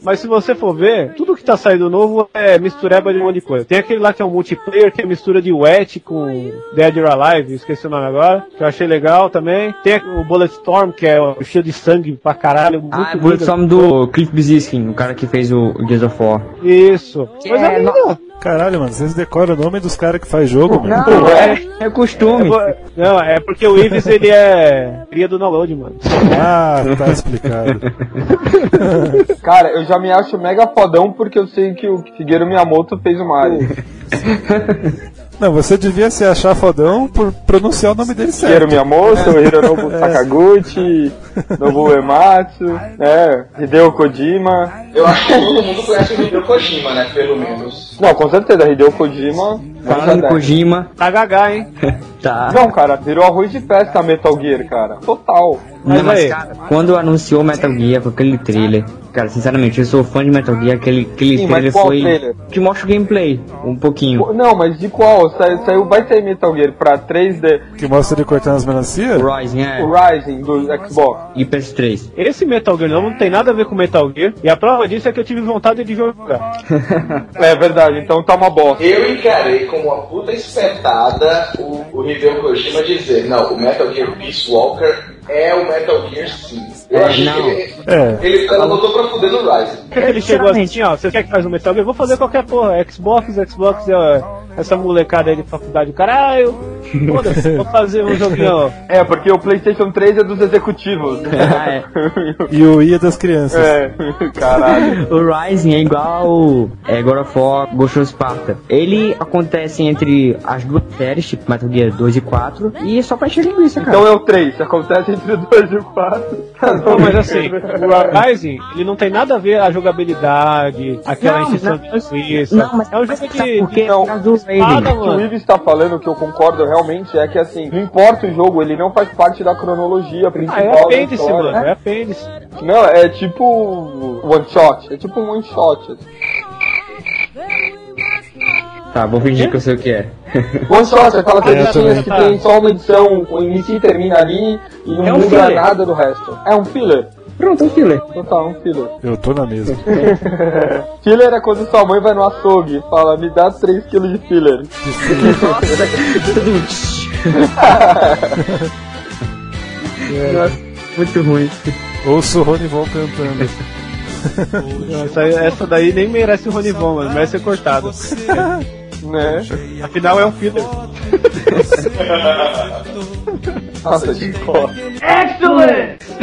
Mas se você for ver, tudo que tá saindo novo é mistureba de um monte de coisa. Tem aquele lá que é um multiplayer, que é mistura de Wet com Dead or Alive, esqueci o nome agora, que eu achei legal também. Tem o Bulletstorm, que é o cheio de sangue pra caralho. Muito Ah, é o do Cliff Bleszinski, o cara que fez o Gears of War. Isso. Mas É, é, lindo. Caralho, mano, vocês decoram o nome dos caras que faz jogo, mano? Não, é, é costume. Não, é porque o Ives ele é cria do download, mano. Ah, tá explicado. <laughs> Cara, eu já me acho mega fodão porque eu sei que o Shigeru Miyamoto fez o Mario. <laughs> Não, você devia se achar fodão por pronunciar o nome dele certo. Miyamoto, Hironobu <laughs> Sakaguchi, Nobuo Uematsu, né, Hideo Kojima. Eu acho que todo mundo conhece o Hideo Kojima, né? Pelo menos. Não, com certeza, Hideo Kojima. Em Kojima, Tá gagá, hein? <laughs> tá. Não, cara, virou arroz de festa Metal Gear, cara. Total. Mas Não, mas, aí. cara, quando anunciou Metal Gear com aquele trailer, cara, sinceramente, eu sou fã de Metal Gear, aquele, aquele Sim, mas trailer qual foi. trailer? Que mostra o gameplay, um pouquinho. Não, mas de qual? Saiu, saiu- vai sair Metal Gear pra 3D, Que mostra ele cortando as melancias? O Rising, é. o Rising do Xbox. E PS3. Esse Metal Gear não tem nada a ver com Metal Gear. E a prova disso é que eu tive vontade de jogar. <laughs> É verdade, então tá uma bosta. Eu encarei como uma puta espetada o, o Hideo Kojima dizer, não, o Metal Gear Peace Walker é o Metal Gear sim. Eu É, achei não. que ele, É. ele botou pra fuder no Rising. Ele chegou assim, ó, você quer que faz um Metal Gear? Eu vou fazer qualquer porra. Xbox, Xbox, é, essa molecada aí de faculdade, caralho. Foda-se, vou fazer um joguinho, ó. <laughs> É, porque o PlayStation 3 é dos executivos. <laughs> Ah, é. E o IA das crianças. é, caralho. <laughs> O Rising é igual é, God of War, Ghost of Sparta. Ele acontece entre as duas séries, tipo Metal Gear 2 e 4, e é só pra encher linguiça, cara. Então é o 3, acontece entre o 2 e o 4. Não, mas assim, <laughs> o Rising, ele não tem nada a ver a jogabilidade, aquela Não, injeção não, de. Não, mas é um jogo sabe de. por quê? de- não, espada. O que o. Ives está falando, que eu concordo realmente, é que assim, não importa o jogo, ele não faz parte da cronologia Ah, principal é da apêndice, mano. É apêndice. Não, é tipo one shot, é tipo um one shot. Tá, vou fingir que eu sei o que é. One shot, é aquela É, coisa também. que tem só uma edição, o início e termina ali e não É um muda filler. nada do resto. É um filler. Pronto, é um filler. Total, um filler. Eu tô na mesma. <laughs> filler é quando sua mãe vai no açougue e fala, me dá 3kg de filler. Nossa, <laughs> muito ruim. Ouço o Ronivon cantando. Essa, essa daí nem merece o Ronivon, mano. Merece ser cortado. <laughs> Né? Afinal, é um filler. <laughs> Nossa, que foda.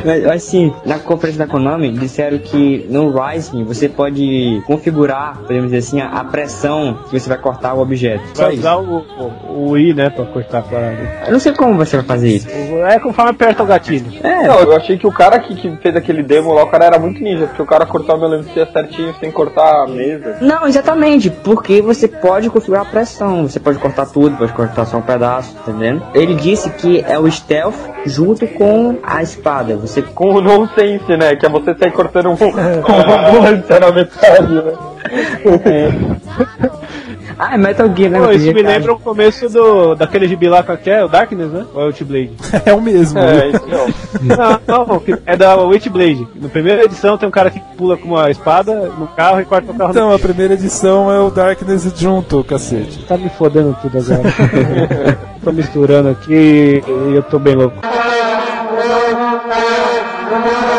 Mas, assim, na conferência da Konami, disseram que no Rising você pode configurar, podemos dizer assim, a a pressão que você vai cortar o objeto. Só Vai usar o, o, o I, né, pra cortar a parada. Eu não sei como você vai fazer isso. É conforme aperta o gatilho. É, Não, eu achei que o cara que, que fez aquele demo lá, o cara era muito ninja, porque o cara cortou a melancia certinho sem cortar a mesa. Não, exatamente, porque você pode configurar a pressão, você pode cortar tudo, pode cortar só um pedaço, tá vendo? Ele disse que é o stealth junto com a espada. Você Com o nonsense, né? Que é você sair cortando um, uma ambulância na metade, né? Ah, é Metal Gear, né? Pô, isso me lembra o começo do, daquele gibi lá que é o Darkness, né? Ou é o Witchblade? <laughs> É o mesmo. É, isso não. não, não, que é da Witchblade. Na primeira edição tem um cara que pula com uma espada no carro e corta o carro Então, a primeira edição é o Darkness junto, cacete. Tá me fodendo tudo agora. <laughs> tô misturando aqui e eu tô bem louco. <laughs>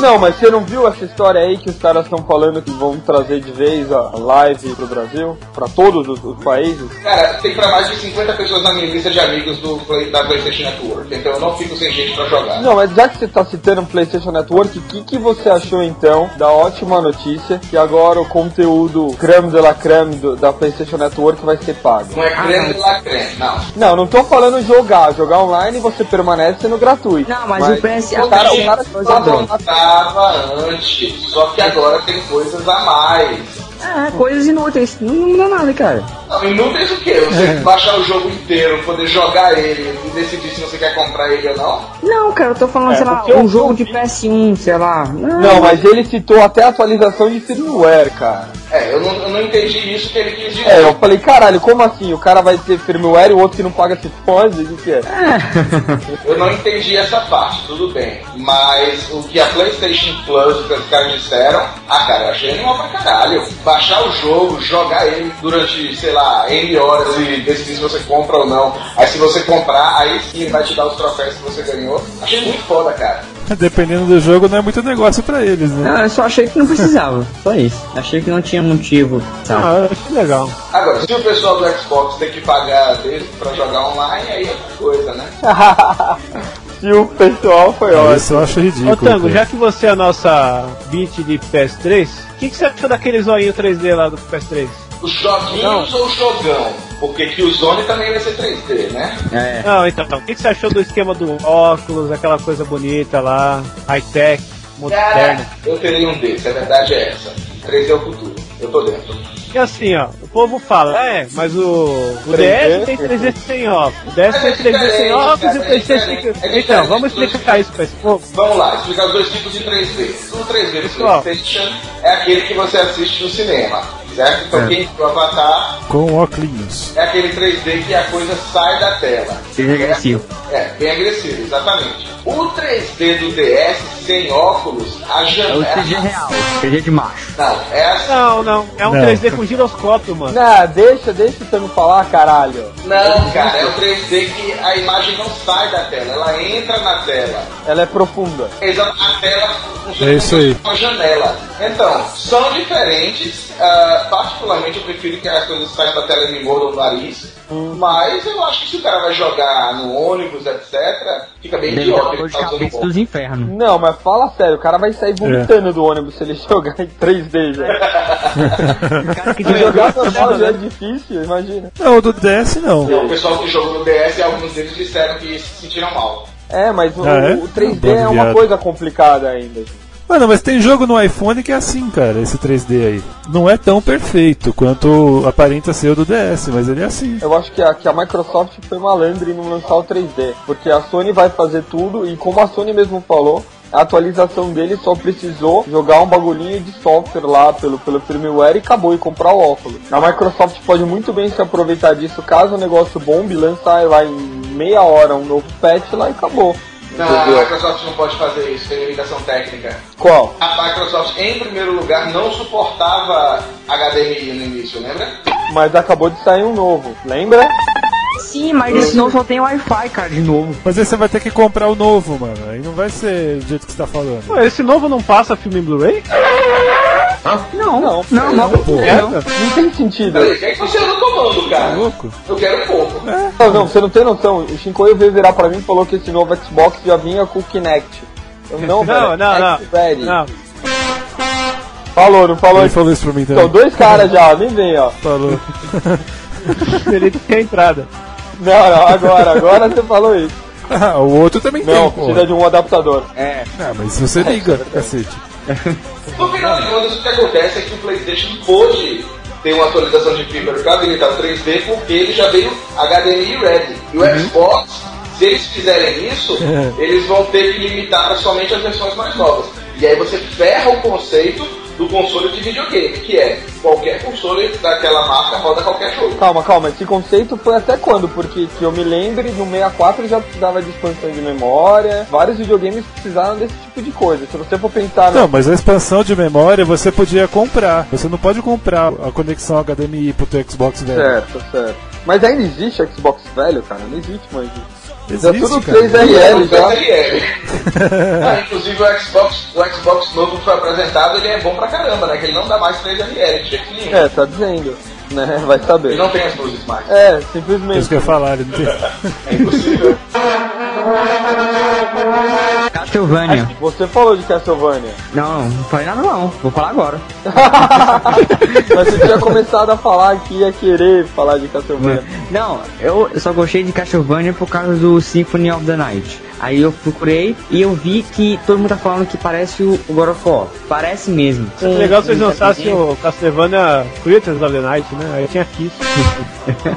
Não, mas você não viu essa história aí que os caras estão falando que vão trazer de vez a live pro Brasil? Pra todos os, os países? Cara, tem pra mais de 50 pessoas na minha lista de amigos do Play- da PlayStation Network, então eu não fico sem gente pra jogar. Não, mas já que você tá citando o PlayStation Network, o que, que você achou então da ótima notícia que agora o conteúdo creme de la creme do- da PlayStation Network vai ser pago? Não é creme de la creme, não. Não, não tô falando jogar. Jogar online você permanece no gratuito. Não, mas, o PS... o cara, o cara Coisa Só droga. não antes, só que agora tem coisas a mais. É, coisas inúteis. Não, não muda nada, cara. Não, inúteis o quê? Você baixar o jogo inteiro, poder jogar ele e decidir se você quer comprar ele ou não? Não, cara, eu tô falando, É, sei lá, um jogo de PS1, sei lá. Não, Não, mas ele citou até atualização de firmware, cara. É, eu não, eu não entendi isso que ele quis dizer. É, eu falei, caralho, como assim? O cara vai ter firmware e o outro que não paga se fode? O que que é? Eu não entendi essa parte, tudo bem. Mas o que a PlayStation Plus, o que os caras disseram, ah, cara, eu achei animal pra caralho. Baixar o jogo, jogar ele durante, sei lá, lá, N horas e decidir se você compra ou não. Aí se você comprar, aí sim vai te dar os troféus que você ganhou. Achei muito foda, cara. <laughs> Dependendo do jogo, não é muito negócio pra eles, né? Não, eu só achei que não precisava. Só isso. Achei que não tinha motivo. Sabe? Ah, eu acho legal. Agora, se o pessoal do Xbox tem que pagar dele pra jogar online, aí é outra coisa, né? Se <laughs> o pessoal foi ótimo. Isso eu acho ridículo. Ô Tango, cara. já que você é a nossa beat de PS3, o que, que você achou daquele zoinho 3D lá do PS3? Os joguinhos ou o jogão? Porque Killzone também vai ser 3D, né? É. Não, então, o que, que você achou do esquema do óculos, aquela coisa bonita lá, high-tech, Cara, moderna? eu terei um desse, a verdade é essa. 3D é o futuro. Eu tô dentro. E assim, ó, o povo fala, é, mas o, o 3D? DS tem 3D sem óculos, o DS tem é 3D sem diferente, óculos e o é PlayStation tem... diferente, é Então, vamos explicar isso pra esse povo. Vamos lá, explicar os dois tipos de 3D. O 3D do. PlayStation é aquele que você assiste no cinema, certo? Então quem viu Avatar Com óculos. é aquele 3D que a coisa sai da tela. Seja agressivo. É, bem agressivo, exatamente. O 3D do DS sem óculos, a É o janela. 3G real. 3G de macho. Não, é assim. Não, não, é um Não. 3D com giroscópio, mano. Não, deixa, deixa você não falar, caralho. Não, cara, é o 3D que a imagem não sai da tela, ela entra na tela. Ela é profunda. Exato, a tela funciona É isso aí. uma janela. Então, são diferentes. ah, particularmente, eu prefiro que as coisas saiam da tela e me mordam o nariz. Mas eu acho que se o cara vai jogar no ônibus, etc., fica bem Deve idiota ele dor de tá usando dos infernos. Não, mas fala sério, o cara vai sair vomitando do ônibus se ele <laughs> jogar em 3D já. O cara que Se jogar normal já é difícil, imagina. Não, o do DS não. O pessoal que jogou no DS, alguns deles disseram que se sentiram mal. É, mas o, Ah, é? o 3D Bando é uma viado. coisa complicada ainda. Mano, mas tem jogo no iPhone que é assim, cara, esse 3D aí. Não é tão perfeito quanto aparenta ser o do DS, mas ele é assim. Eu acho que a, que a Microsoft foi malandra em não lançar o 3D. Porque a Sony vai fazer tudo e como a Sony mesmo falou, a atualização dele só precisou jogar um bagulhinho de software lá pelo, pelo firmware e acabou e comprar o óculos. A Microsoft pode muito bem se aproveitar disso caso o negócio bombe, lançar lá em meia hora um novo patch lá e acabou. Não, a Entendeu? Microsoft não pode fazer isso, tem limitação técnica. Qual? A Microsoft, em primeiro lugar, não suportava HDMI no início, lembra? Mas acabou de sair um novo, lembra? Sim, mas esse não só tem Wi-Fi, cara, de novo. Mas aí você vai ter que comprar o novo, mano. Aí não vai ser do jeito que você tá falando. Pô, esse novo não passa filme em Blu-ray? Não, Não, não, não. pô. não. Não tem sentido. Peraí, quem é que você anda tomando, cara? Louco? Eu quero pouco. Não, não, você não tem noção. O Shinkoio veio virar pra mim e falou que esse novo Xbox já vinha com o Kinect. Eu, não, Não, não, não. X ready. Não. Falou, não falou? Ele falou isso pra mim Então, também. dois caras já, nem vem, ó. Falou. <laughs> Ele tem a entrada. Não, não, agora, agora você falou isso. Ah, o outro também Não, tem, precisa pô. de um adaptador. Ah, mas se você liga, cacete. No final de contas, o que acontece é que o PlayStation pôde ter uma atualização de firmware para habilitar o 3D porque ele já veio HDMI ready. E o Xbox, se eles fizerem isso, eles vão ter que limitar para somente as versões mais novas. E aí você ferra o conceito do console de videogame, que é qualquer console daquela marca roda qualquer jogo. Calma, calma, esse conceito foi até quando? Porque que eu me lembre, no 64 já precisava de expansão de memória, vários videogames precisaram desse tipo de coisa. Se você for pensar Não, mas a expansão de memória você podia comprar. Você não pode comprar a conexão HDMI pro teu Xbox velho. Certo, certo. Mas ainda existe Xbox velho, cara? Não existe mais isso. Existe, tudo cara. 3RL já. PSRL. ah, inclusive o Xbox, o Xbox novo que foi apresentado, ele é bom pra caramba, né? Que ele não dá mais 3RL, de jeito nenhum. É, tá dizendo. Né? Vai Ele saber. não tem as luzes mais. É, Isso simplesmente. que eu falar, ele não tem. É impossível. Castlevania. Você falou de Castlevania. Não, não falei nada não. Vou falar agora. <laughs> Mas você tinha começado a falar que ia querer falar de Castlevania. Não, eu só gostei de Castlevania por causa do Symphony of the Night. Aí eu procurei e eu vi que todo mundo tá falando que parece o God of War. Parece mesmo. Seria legal se eles lançassem o Castlevania Creatures of the Night, né? Aí tinha Kiss. <laughs>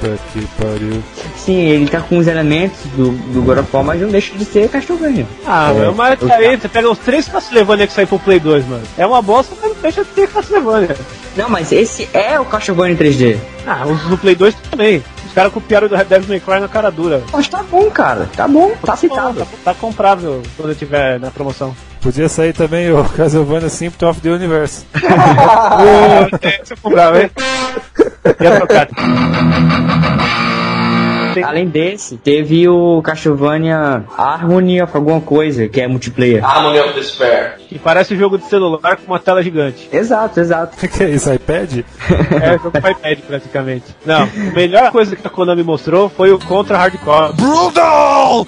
Puta que pariu. Sim, ele tá com os elementos do, do God of War, mas não deixa de ser Castlevania. Ah, É. meu, mas aí você pega os três Castlevania que saem pro Play 2, mano. É uma bosta, mas não deixa de ter Castlevania. Não, mas esse é o Castlevania 3D. Ah, os do Play 2 também. Caras copiaram do Devil May Cry na cara dura. Mas tá bom, cara. Tá bom, tá aceitável. Tá, tá comprável quando eu tiver na promoção. Podia sair também o <laughs> Castlevania Symptom of the Universe. <laughs> <laughs> Hein? Ia trocar. Tem- Além desse, teve o Castlevania Harmony of alguma coisa, que é multiplayer. Harmony of Despair. Que parece um jogo de celular com uma tela gigante. Exato, exato. O <laughs> que é isso, iPad? É, jogo com iPad praticamente. Não, a melhor coisa que a Konami mostrou foi o Contra Hardcore.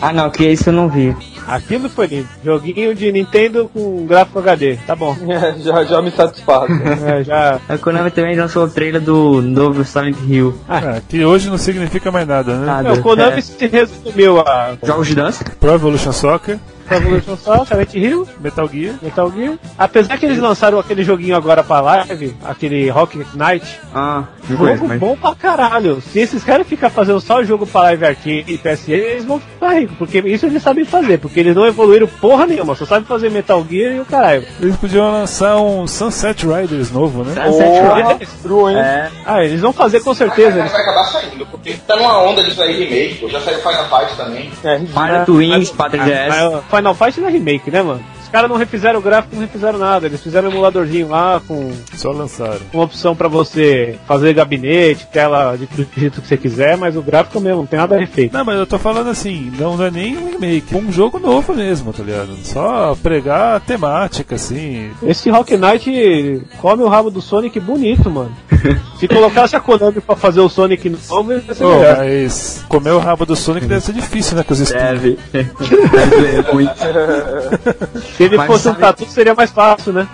Ah não, que isso eu não vi. Aquilo foi lindo. Joguinho de Nintendo com gráfico HD. Tá bom. <laughs> É, já, já me satisfaz. <laughs> É, já. A Konami também lançou o trailer do novo Silent Hill. Ah, que hoje não significa mais nada, né? Nada. É, o Konami É. se resumiu a Jogos de dança? Pro Evolution Soccer, Revolution Soccer, Silent Hill, Metal Gear. Metal Gear. Apesar que eles lançaram aquele joguinho agora pra live, aquele Rock Knight, Ah, não conheço, jogo mas... bom pra caralho. Se esses caras ficarem fazendo só jogo pra live arcade e PSN, eles vão ficar ricos, porque isso eles sabem fazer, porque eles não evoluíram porra nenhuma, só sabem fazer Metal Gear e o caralho. Eles podiam lançar um Sunset Riders novo, né? Sunset Porra, Riders. true, hein? É, Ah, eles vão fazer com certeza. Mas Eles... vai acabar saindo, porque tá numa onda de sair remake, pô. Já saiu Final Fight também. É, Pilot Wings pra 3DS. Final Fight não é remake, né, mano? Os caras não refizeram o gráfico, não refizeram nada. Eles fizeram um emuladorzinho lá com Só lançaram. uma opção pra você fazer gabinete, tela de do jeito que você quiser, mas o gráfico mesmo, não tem nada refeito. Não, mas eu tô falando assim, não, não é nem um remake, um jogo novo mesmo, tá ligado? Só pregar a temática, assim. Esse Rock Knight come o rabo do Sonic bonito, mano. <laughs> Se colocasse a Konami pra fazer o Sonic novo, ia ser melhor. mas comer o rabo do Sonic deve ser difícil, né? Com os deve <laughs> muito. <laughs> Se ele Mas fosse um tatu, seria mais fácil, né?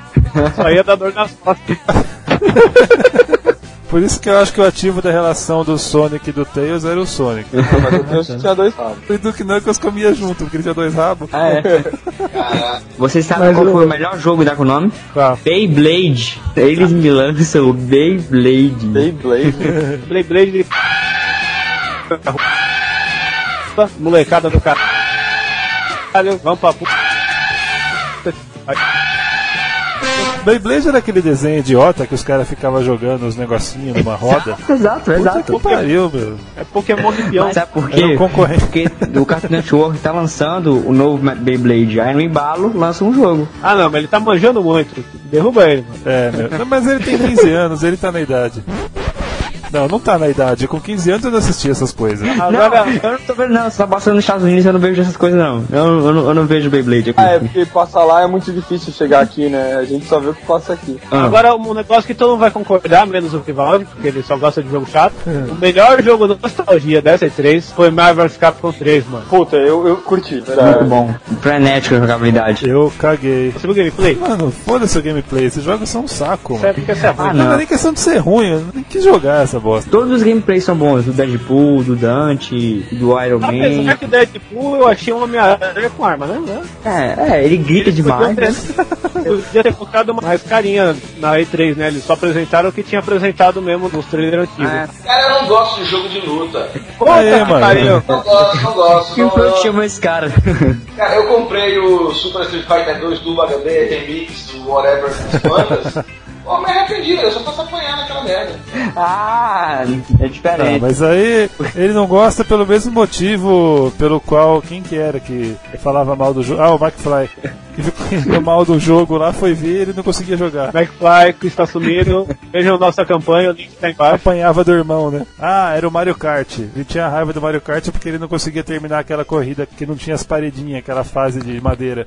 Só ia dar dor nas costas. <laughs> Por isso que eu acho que o ativo da relação do Sonic e do Tails era o Sonic. <laughs> mas eu tenho que tinha dois rabos. E do Knuckles comia junto, porque ele tinha dois rabos. Ah, é. <laughs> Cara, Vocês sabem qual foi o melhor jogo da Konami? Qual? Beyblade. Eles me lançam o Beyblade. Beyblade. Blade Blade. Molecada do caralho. Vamos pra puta. Beyblade era aquele desenho idiota que os caras ficavam jogando os negocinhos numa roda. <laughs> Exato, Puta exato. que pariu, meu. É Pokémon de peão. Sabe por quê? concorrente. Porque o Cartoon Network tá lançando o novo Beyblade. Aí no embalo lança um jogo. Ah não, mas ele tá manjando muito. Derruba ele, mano. É, meu. Não, Mas ele tem 15 anos, ele tá na idade. Não, não tá na idade. Com 15 anos eu não assistia essas coisas. Agora, não, eu não tô vendo não. Tá passando nos Estados Unidos eu não vejo essas coisas não. Eu, eu, não, eu não vejo Beyblade aqui. Ah, é porque passar lá é muito difícil chegar aqui, né? A gente só vê o que passa aqui. Ah. agora um negócio que todo mundo vai concordar, menos o Vivaldi, porque ele só gosta de jogo chato. O melhor jogo da nostalgia dessa E3 foi Marvel vs Capcom 3, mano. Puta, eu, eu curti, Muito verdade. bom. Frenético a jogabilidade. Eu caguei. Você viu o gameplay? Mano, foda-se o gameplay. Esses jogos são um saco, mano. Que é. Ah, Não, não. é nem questão de ser ruim, eu nem quis jogar essa bosta. Todos os gameplays são bons. Do Deadpool, do Dante, do Iron Apesar Man. que o Deadpool eu achei um Homem-Aranha com arma, né? É, é, ele grita demais. Podia ter, <laughs> podia ter colocado mais carinha na E3, né? Eles só apresentaram o que tinha apresentado mesmo nos trailers antigos. É. cara, eu não gosto de jogo de luta. Puta Aê, que mano. pariu. Não gosto, não gosto. Que não. chamou esse cara? Cara, eu comprei o Super Street Fighter 2 Turbo HD, Remix, whatever, das <laughs> bandas. Pô, me arrependi, eu só posso apanhar naquela merda. ah, é Ah, diferente. mas aí ele não gosta pelo mesmo motivo pelo qual quem que era que falava mal do jogo? Ah, o McFly. Que ficou <laughs> mal do jogo lá, foi ver e ele não conseguia jogar. McFly, que está sumido. Vejam nossa campanha, o link tá embaixo. Apanhava do irmão, né? Ah, era o Mario Kart. Ele tinha raiva do Mario Kart porque ele não conseguia terminar aquela corrida que não tinha as paredinhas, aquela fase de madeira.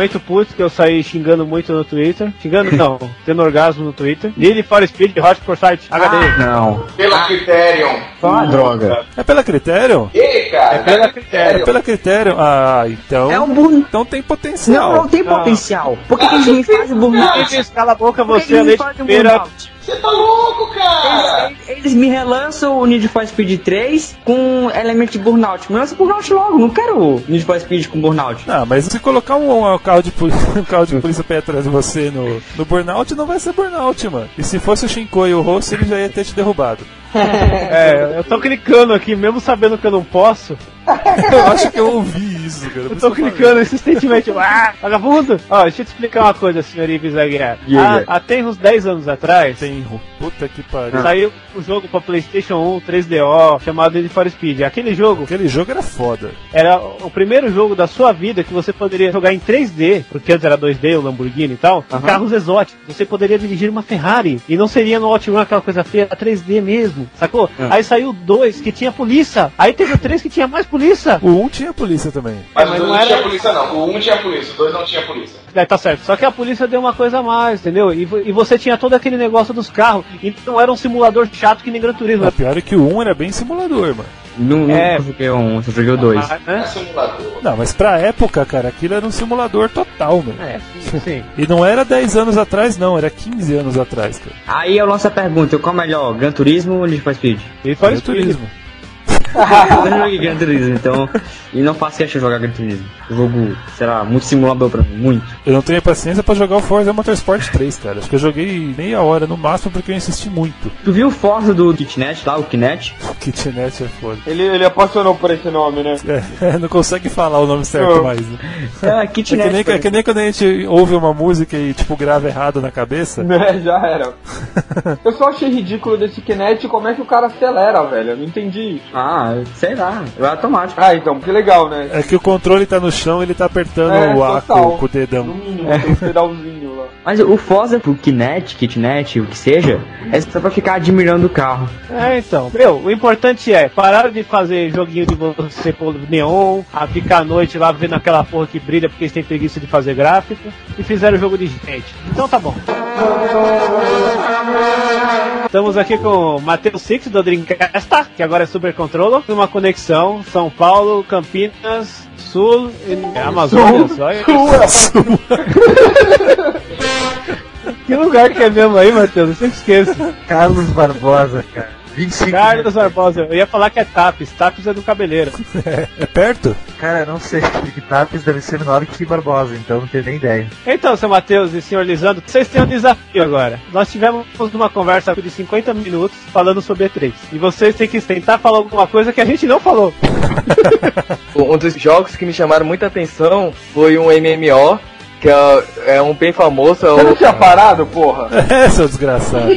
Momento puto que eu saí xingando muito no Twitter. Xingando não, <laughs> tendo orgasmo no Twitter. Lily for Speed Hot for Site HD. Não. Pela Criterion. Foi uma droga. É pela critério? E, cara, É pela Criterion. É pela critério. Ah, então. É um burro. Então tem potencial. Não, não tem potencial. Por que, que eles me fazem burnout? Lily, cala a boca você, a leite feira. burnout? Você tá louco, cara? Eles, eles me relançam o Need for Speed 3 com elemento de burnout. Me lança burnout logo, não quero Need for Speed com burnout. Ah, mas se colocar um, um carro de polícia, <laughs> um carro de polícia ir atrás de você no, no burnout, não vai ser burnout, mano. E se fosse o Shinkoi e o Rosso, ele já ia ter te derrubado. É, eu tô clicando aqui, mesmo sabendo que eu não posso. <laughs> Eu acho que eu ouvi isso, cara. Eu tô clicando insistentemente. Ah, vagabundo! Ó, deixa eu te explicar uma coisa, senhor Ives Aguiar. Diga. Há, tem uns 10 anos atrás, Tenro. Puta que pariu. saiu um jogo pra PlayStation 1 3DO chamado Need for Speed. Aquele jogo Aquele jogo era foda. era o primeiro jogo da sua vida que você poderia jogar em 3D, porque antes era 2D, o Lamborghini e tal, carros exóticos. Você poderia dirigir uma Ferrari e não seria no Outrun aquela coisa feia, era 3D mesmo, sacou? Aí saiu o 2 que tinha polícia, aí teve o 3 que tinha mais polícia. O 1 tinha polícia também. Mas, mas o 2 não não, era- tinha polícia, não. O 1 um tinha polícia, o 2 não tinha polícia. É, tá certo. Só que a polícia deu uma coisa a mais, entendeu? E, e você tinha todo aquele negócio dos carros. Então era um simulador chato que nem Gran Turismo. O pior é que o 1 era bem simulador, mano. Não, não É. joguei o um, só joguei o dois. Ah, É né? simulador. Não, mas pra época, cara, aquilo era um simulador total, mano. É, sim, sim. <laughs> E não era 10 anos atrás, não, era 15 anos atrás, cara. Aí eu lanço a pergunta, qual é melhor, Gran Turismo ou Need for Speed? E foi Era isso turismo. Eu não joguei Gran Turismo, então... E não faço questão de jogar Gran Turismo. Jogo, sei lá, muito simulador pra mim, muito. Eu não tenho paciência pra jogar o Forza Motorsport 3, cara. Acho que eu joguei meia hora no máximo porque eu insisti muito. Tu viu o Forza do Kitnet lá, o Kinect? <laughs> Kitnet é foda. Ele, ele apaixonou por esse nome, né? É, <laughs> não consegue falar o nome certo Não. mais. Né? É, <laughs> É que, Kitnet. nem, é que nem quando a gente ouve uma música e tipo grava errado na cabeça. É, já era. Eu só achei ridículo desse Kinect como é que o cara acelera, velho. Eu não entendi. Ah, sei lá, é automático. Ah, então, que legal, né? É que o controle tá no chão ele tá apertando É, o A total. com, com o dedão. No mínimo, tem um pedalzinho lá. Mas o Forza pro Kinect, Kitnet, o que seja, é só pra ficar admirando o carro. É, então. Meu, o importante é parar de fazer joguinho de você pôr neon, a ficar à noite lá vendo aquela porra que brilha porque eles têm preguiça de fazer gráfico e fizeram jogo de gente. Então tá bom. Estamos aqui com o Matheus Six do Dreamcast, que agora é Super Controller, uma conexão São Paulo, Campinas, Sul e Amazonas. Olha. Que lugar que é mesmo aí, Matheus? Eu sempre esqueço. Carlos Barbosa, cara. 25 Carlos Barbosa, eu ia falar que é Tapes, Tapes é do cabeleiro. <laughs> É perto? Cara, eu não sei. Porque Tapes deve ser menor que Barbosa, então não tenho nem ideia. Então, seu Matheus e senhor Lisandro, vocês têm um desafio agora. Nós tivemos uma conversa de 50 minutos falando sobre E3. E vocês têm que tentar falar alguma coisa que a gente não falou. <laughs> Um dos jogos que me chamaram muita atenção foi um MMO, que é, é um bem famoso. É Você não o... tinha parado, porra? <laughs> É, seu desgraçado.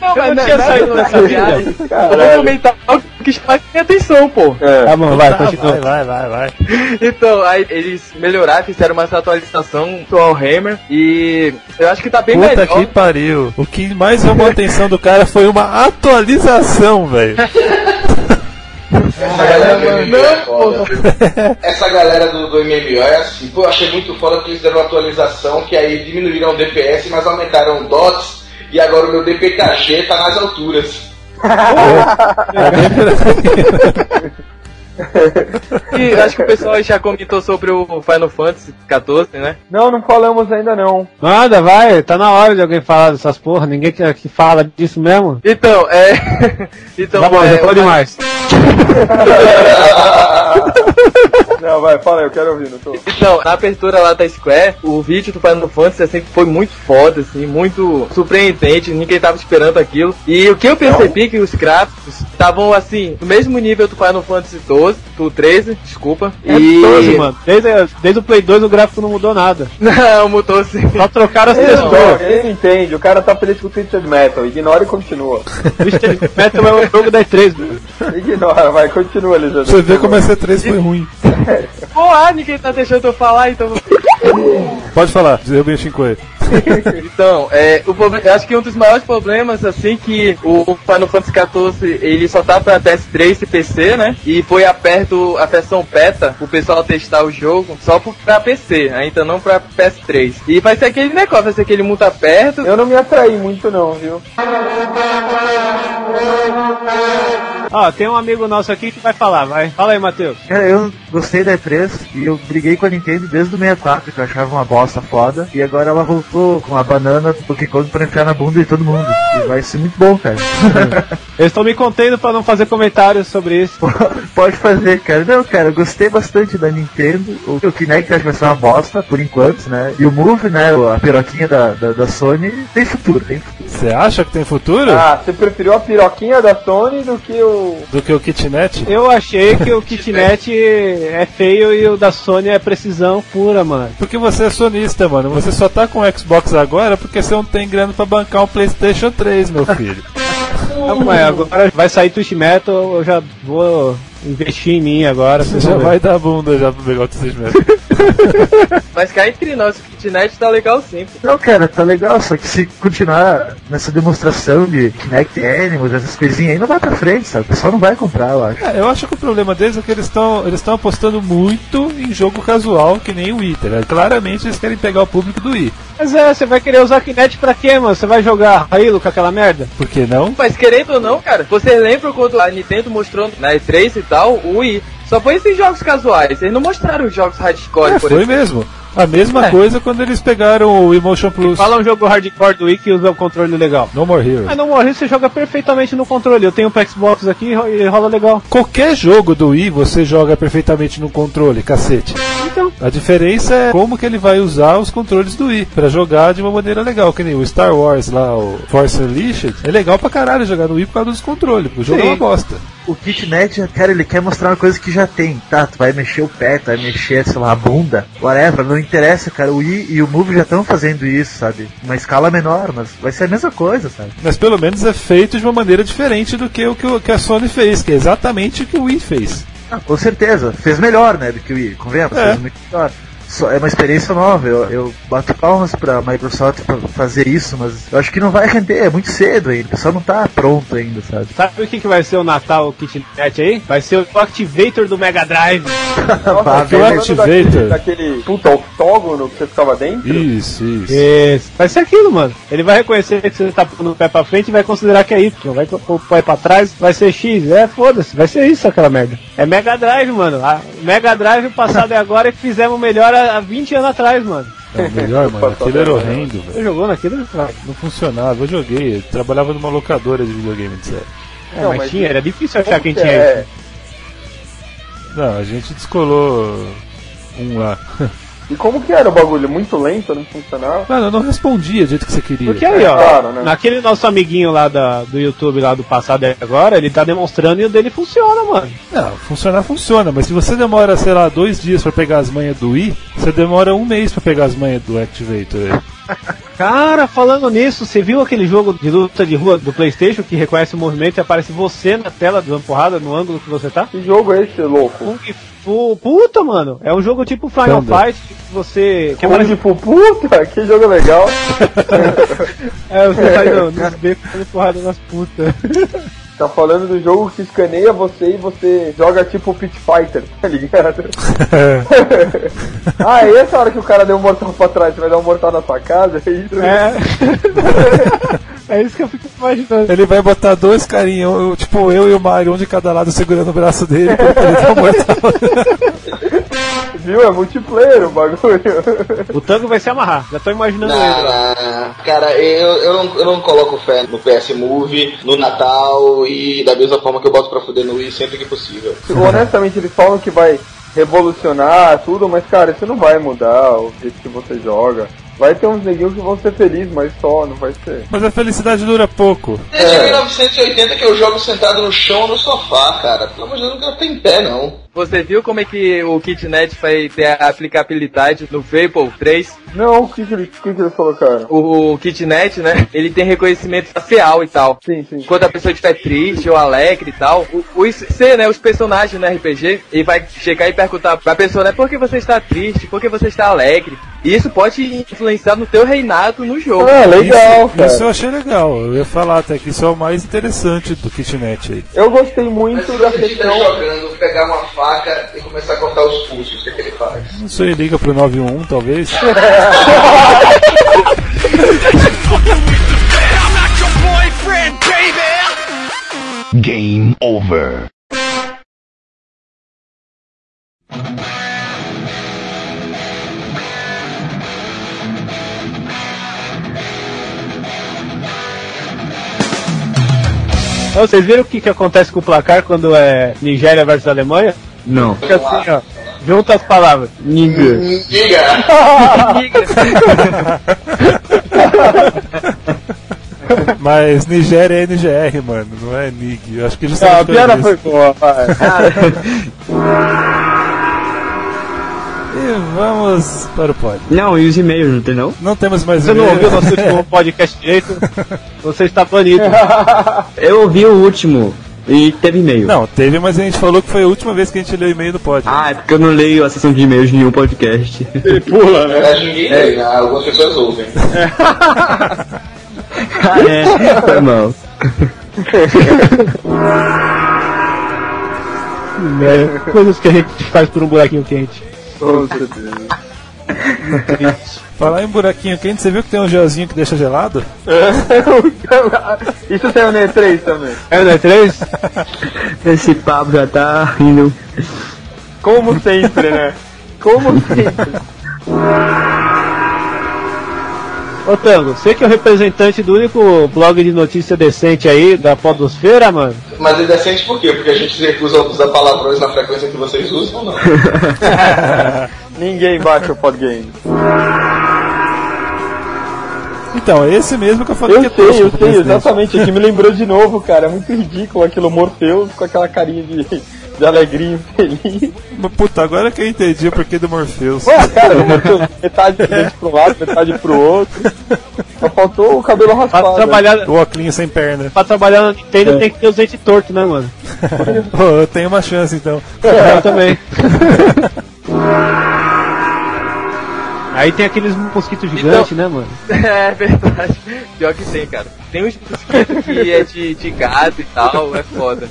Não, mas não tinha saído dessa viagem. Caralho. Eu comentar algo que chama minha atenção, pô. É. Tá bom, vai, Tá, continua. vai, vai, vai, vai. Então, aí eles melhoraram, fizeram uma atualização do Warhammer e eu acho que tá bem Puta melhor. que pariu. O que mais chamou a atenção do cara foi uma atualização, velho. Essa galera do MMO é foda. Essa galera do, do MMO é assim, pô, eu achei muito foda que eles deram uma atualização que aí diminuíram o DPS, mas aumentaram o DOTS e agora o meu DPKG tá nas alturas. E acho que o pessoal já comentou sobre o Final Fantasy XIV, né? Não, não falamos ainda não. Manda, vai, tá na hora de alguém falar dessas porra, ninguém que, que fala disso mesmo. Então, é. <laughs> então, tá bom, é, já falou demais. <laughs> Não, vai, fala aí, eu quero ouvir, não tô. Então, na abertura lá da Square, o vídeo do Final Fantasy assim, foi muito foda, assim, muito surpreendente, ninguém tava esperando aquilo. E o que eu percebi que os gráficos estavam assim, no mesmo nível do Final Fantasy 12, do 13, desculpa. É e 12, mano. Desde, desde o Play 2 o gráfico não mudou nada. <laughs> Não, mudou sim. Só trocaram as não, texturas. ele não entende, o cara tá feliz com o Twisted Metal, ignora e continua. <laughs> Twisted Metal é o jogo da E3, mano. Ignora, vai, continua, Lisandro. Você vê como essa 3 foi ruim. <laughs> Porra, ninguém tá deixando eu falar, então. Pode falar, derrubei o Shinkoi. <laughs> Então, é, o proble- eu acho que um dos maiores problemas, assim, que o Final Fantasy XIV, ele só tá pra PS3 e PC, né? E foi aberto a versão beta, o pessoal testar o jogo, só pra PC, ainda não pra PS3. E vai ser aquele negócio, vai ser aquele muito aberto. Eu não me atraí muito não, viu? Ó, tem um amigo nosso aqui que vai falar, vai. Fala aí, Matheus. Cara, eu gostei da E3 e eu briguei com a Nintendo desde o 64, que eu achava uma bosta foda. E agora ela voltou com a banana do Donkey Kong pra enfiar na bunda de todo mundo. E vai ser muito bom, cara. <laughs> Eles estão me contendo pra não fazer comentários sobre isso. <laughs> Pode fazer, cara. Não, cara, eu gostei bastante da Nintendo. O, o Kinect acho que vai ser uma bosta, por enquanto, né? E o Move, né? A piroquinha da, da, da Sony tem futuro, tem futuro. Você acha que tem futuro? Ah, você preferiu a piroquinha da Sony do que o. Do que o kitnet? Eu achei que o kitnet é feio e o da Sony é precisão pura, mano. Porque você é sonista, mano. Você só tá com o Xbox agora porque você não tem grana pra bancar um PlayStation 3, meu filho. Não, mas agora vai sair Twitch Metal, eu já vou investir em mim agora. Você já vai dar bunda já pro o Twitch mesmo. Mas cá entre nós, o kitnet tá legal sim. Não, cara, tá legal, só que se continuar nessa demonstração de Kinect Animals, essas coisinhas aí, não vai pra frente, sabe? O pessoal não vai comprar, eu acho. É, eu acho que o problema deles é que eles estão eles estão apostando muito em jogo casual, que nem o Wii, tá ligado? Claramente eles querem pegar o público do Wii. Mas é, você vai querer usar Kinect pra quê, mano? Você vai jogar Halo com aquela merda? Por que não? Mas querendo ou não, cara, vocês lembram quando a Nintendo mostrou na E3 e tal, o Wii? Só foi esses jogos casuais, eles não mostraram os jogos hardcore, É, por foi exemplo. mesmo. A mesma É. coisa quando eles pegaram o Emotion Plus. Fala um jogo hardcore do Wii que usa o controle legal. No More Heroes. Mas não morrer, você joga perfeitamente no controle. Eu tenho um Xbox aqui e ro- rola legal. Qualquer jogo do Wii você joga perfeitamente no controle, cacete. Então, A diferença é como que ele vai usar os controles do Wii pra jogar de uma maneira legal, que nem o Star Wars lá, o Force Unleashed. É legal pra caralho jogar no Wii por causa dos controles, o jogo Sim. é uma bosta. O KitNet, cara, ele quer mostrar uma coisa que já tem. Tá, tu vai mexer o pé, tu vai mexer, sei lá, a bunda, whatever, não interessa, cara. O Wii e o Move já estão fazendo isso, sabe? Uma escala menor, mas vai ser a mesma coisa, sabe? Mas pelo menos é feito de uma maneira diferente do que o que, a Sony fez, que é exatamente o que o Wii fez. Ah, com certeza, fez melhor, né, do que o Wii, convenhamos, É. fez muito melhor. É uma experiência nova, eu, eu bato palmas pra Microsoft pra fazer isso, mas eu acho que não vai render, é muito cedo ainda, o pessoal não tá pronto ainda, sabe? sabe o que, que vai ser o Natal Kitnet aí? Vai ser o Activator do Mega Drive. <laughs> <laughs> Você o Activator. daquele, daquele puta octógono que você ficava dentro? Isso, isso. Isso. Vai ser aquilo, mano. Ele vai reconhecer que você tá pondo o pé pra frente e vai considerar que é Y. Vai pôr o pé pra trás, vai ser X. É, foda-se. Vai ser isso aquela merda. É Mega Drive, mano. A Mega Drive o passado é agora que fizemos melhor há há 20 anos atrás, mano. É melhor, mano. Aquilo era horrendo, velho. Você jogou naquilo? Não funcionava, eu joguei. Eu trabalhava numa locadora de videogame, de sério. É, Não, mas, mas tinha, era difícil achar quem que tinha é? isso. Não, a gente descolou um lá. <laughs> E como que era o bagulho? Muito lento, não funcionava? Mano, eu não respondia do jeito que você queria. Porque aí, ó, claro, né? naquele nosso amiguinho lá da, do YouTube lá do passado e agora, ele tá demonstrando e o dele funciona, mano. Não, funcionar funciona, mas se você demora, sei lá, dois dias pra pegar as manhas do Wii, você demora um mês pra pegar as manhas do Activator. <laughs> Cara, falando nisso, você viu aquele jogo de luta de rua do Playstation que reconhece o movimento e aparece você na tela dando porrada no ângulo que você tá? Que jogo é esse, louco? Kung Fu, puta, mano. É um jogo tipo Final Thunder. Fight que você. Que é, Kung Fu, puta, que jogo legal. <laughs> é você sai no- nos <laughs> becos dando porrada nas putas. <laughs> Tá falando do jogo que escaneia você e você joga tipo Pit Fighter, <laughs> tá ligado? <laughs> ah, é essa hora que o cara deu um mortal pra trás, você vai dar um mortal na sua casa? É isso? É. <laughs> é isso que eu fico imaginando. Ele vai botar dois carinhos, tipo eu e o Mario, um de cada lado segurando o braço dele, pra ele dar mortal. <laughs> Viu? É multiplayer o bagulho. O tango vai se amarrar, já tô imaginando Não, ele. não, cara, eu, eu, não, eu não coloco fé no PS Move, no Natal e da mesma forma que eu boto pra fuder no Wii sempre que possível. Honestamente, eles falam que vai revolucionar tudo, mas cara, isso não vai mudar o jeito que você joga. Vai ter uns neguinhos que vão ser felizes, mas só, não vai ser. Mas a felicidade dura pouco. Desde 1980 que eu jogo sentado no chão ou no sofá, cara. Pelo amor de Deus, eu não quero ter em pé, não. Você viu como é que o KitNet vai ter a aplicabilidade no Vapor 3? Não, o que que eles, o que que eles colocaram? O, o KitNet, né? Ele tem reconhecimento facial e tal. Sim, sim. Quando a pessoa estiver triste ou alegre e tal, o, o IC, né, os personagens no RPG, ele vai chegar e perguntar pra pessoa, né, por que você está triste, por que você está alegre? E isso pode influenciar no teu reinado no jogo. Ah, legal, isso, cara. isso eu achei legal. Eu ia falar até que isso é o mais interessante do kitnet aí. Eu gostei muito da questão. jogando, pegar uma faca e começar a cortar os pulsos, o que, é que ele faz? Não sei, liga pro 91, talvez. <laughs> Game over. Então, vocês viram o que, que acontece com o placar quando é Nigéria versus Alemanha? Não. Fica assim, ó. Junta as palavras. Niga. Diga! <laughs> Mas Nigéria é NGR, mano, não é NIG. Eu acho que Ah, justamente a piada foi boa, vai. <laughs> E vamos para o pod. Não, e os e-mails, não tem não? Não temos mais Você não ouviu nosso último podcast direito? <laughs> Você está banido. Eu ouvi o último e teve e-mail. Não, teve, mas a gente falou que foi a última vez que a gente leu e-mail no pod. Ah, é porque eu não leio a sessão de e-mails de nenhum podcast. Ele pula, Na verdade, ninguém lê, né? Algumas pessoas ouvem. <laughs> ah, é. Foi mal. <laughs> É, coisas que a gente faz por um buraquinho quente. <laughs> Falar em buraquinho quente, você viu que tem um gelzinho que deixa gelado? <laughs> Isso saiu no E3 também. É o D3? <laughs> Esse papo já tá indo. Como sempre, né? Como sempre. Ô Tango, você que é o representante do único blog de notícia decente aí da Podosfera, mano. Mas é decente por quê? Porque a gente recusa usar palavrões na frequência que vocês usam ou não? Ninguém baixa o Podgame. Então, é esse mesmo que eu falei Eu que é sei, tosco eu pro sei, presidente. exatamente. Aqui me lembrou de novo, cara. É muito ridículo aquilo Morpheus com aquela carinha de, de alegrinho feliz. Mas, Puta, agora que eu entendi o porquê do Morpheus. Ué, cara, o Morpheus metade dente um lado, metade pro outro. Só faltou o cabelo Pra raspado. trabalhar, O óculos sem perna. pra trabalhar na Nintendo tem que ter os dentes tortos, né, mano? <laughs> Pô, eu tenho uma chance então. Eu também. <laughs> Aí tem aqueles mosquitos gigantes, né, mano? <laughs> É verdade. Pior que tem, cara. Tem uns mosquitos que é de, de gato e tal, é foda.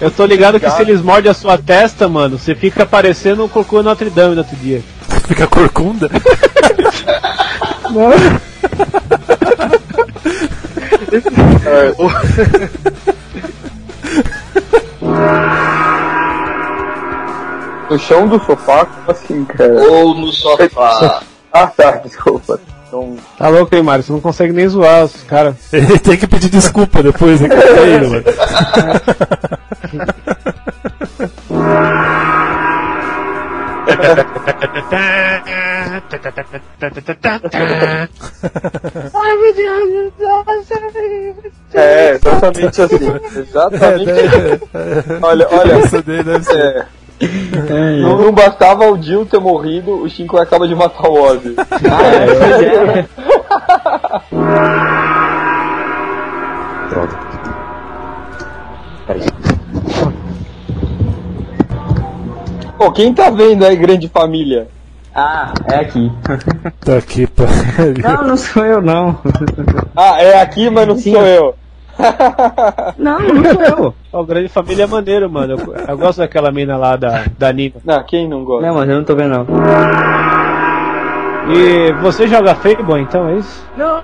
Eu tô ligado que se eles mordem a sua testa, mano, você fica parecendo um cocô Notre Dame no outro dia. Fica corcunda. <laughs> <laughs> No chão do sofá, como assim, cara? Ou no sofá. <laughs> Ah, tá, desculpa. Então, Tá louco, hein, Mário? Você não consegue nem zoar os caras. <laughs> Ele tem que pedir desculpa depois, né? que é feio, mano. é, exatamente assim. Exatamente <laughs> Olha, olha. Essa daí deve ser. É, não, não bastava o Jill ter morrido, o Shinko acaba de matar o Ozzy. <laughs> Pô, quem tá vendo aí, grande família? Ah, é aqui. Tá aqui, pariu. Não, não sou eu não. Ah, é aqui, mas não Sim, sou eu. <laughs> Não, não sou eu. O Grande Família é maneiro, mano. Eu, eu gosto daquela mina lá da, da Nina. Não, quem não gosta? Não, mas eu não tô vendo não. E você joga Fable, então, é isso? Não,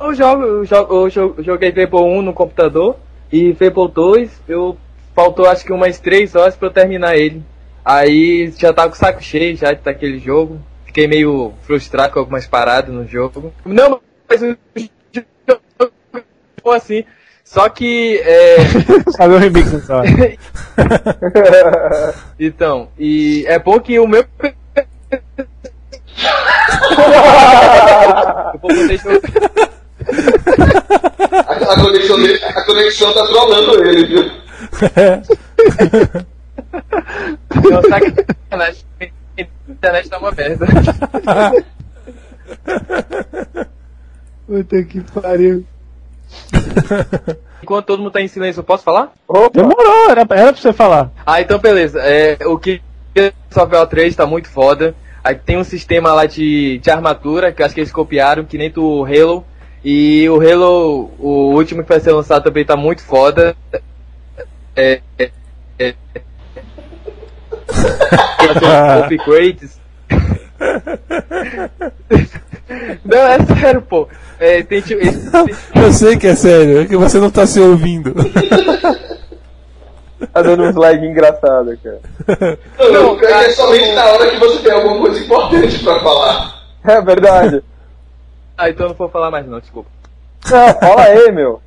eu- jogo, eu jogo, eu jo- joguei Fable 1 no computador e Fable 2, eu faltou acho que umas 3 horas pra eu terminar ele. Aí já tava com o saco cheio já daquele jogo. Fiquei meio frustrado com algumas paradas no jogo. Não, mas o jogo ficou assim. Só que é, <laughs> Sabe o remix hora. <laughs> então, e é bom que o <laughs> meu A, a conexão dele, a conexão tá trollando ele, viu? Não, sacanagem. A internet tá uma merda. Puta que pariu. <laughs> Enquanto todo mundo tá em silêncio, eu posso falar? Demorou, era, era pra você falar. Ah, então beleza. É, o que Software 3 tá muito foda. Aí tem um sistema lá de, de armadura, que eu acho que eles copiaram, que nem do Halo. E o Halo, o último que vai ser lançado também tá muito foda. É, é, é, <laughs> upgrades. Não, é sério, pô. É, tem, tipo, esse- tem- Eu sei que é sério, é que você não tá se ouvindo. Tá dando uns lag engraçado, cara. Não, Não, o pior é é cara, somente na hora que você tem alguma coisa importante pra falar. É verdade. Ah, então eu não vou falar mais não, desculpa. Não, fala aí, meu.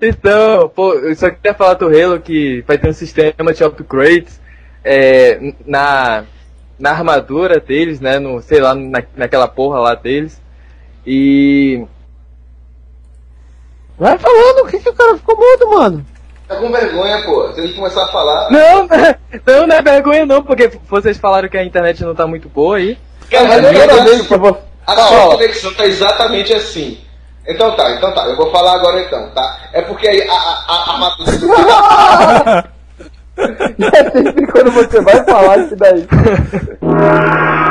Então, pô, eu só queria falar do Halo que vai ter um sistema de upgrades é, na, na armadura deles, né? No, sei lá, na, naquela porra lá deles. E. Vai falando, o que, que o cara ficou mudo, mano? Tá com vergonha, pô. Tem que começar a falar. Não, não, não é vergonha não, porque vocês falaram que a internet não tá muito boa aí. Cara, Mas eu é vez que eu vou. A sua conexão tá exatamente assim. Então tá, então tá. Eu vou falar agora então, tá? É porque aí a, a, a, a armadura... <laughs> É sempre quando você vai falar isso daí. <laughs>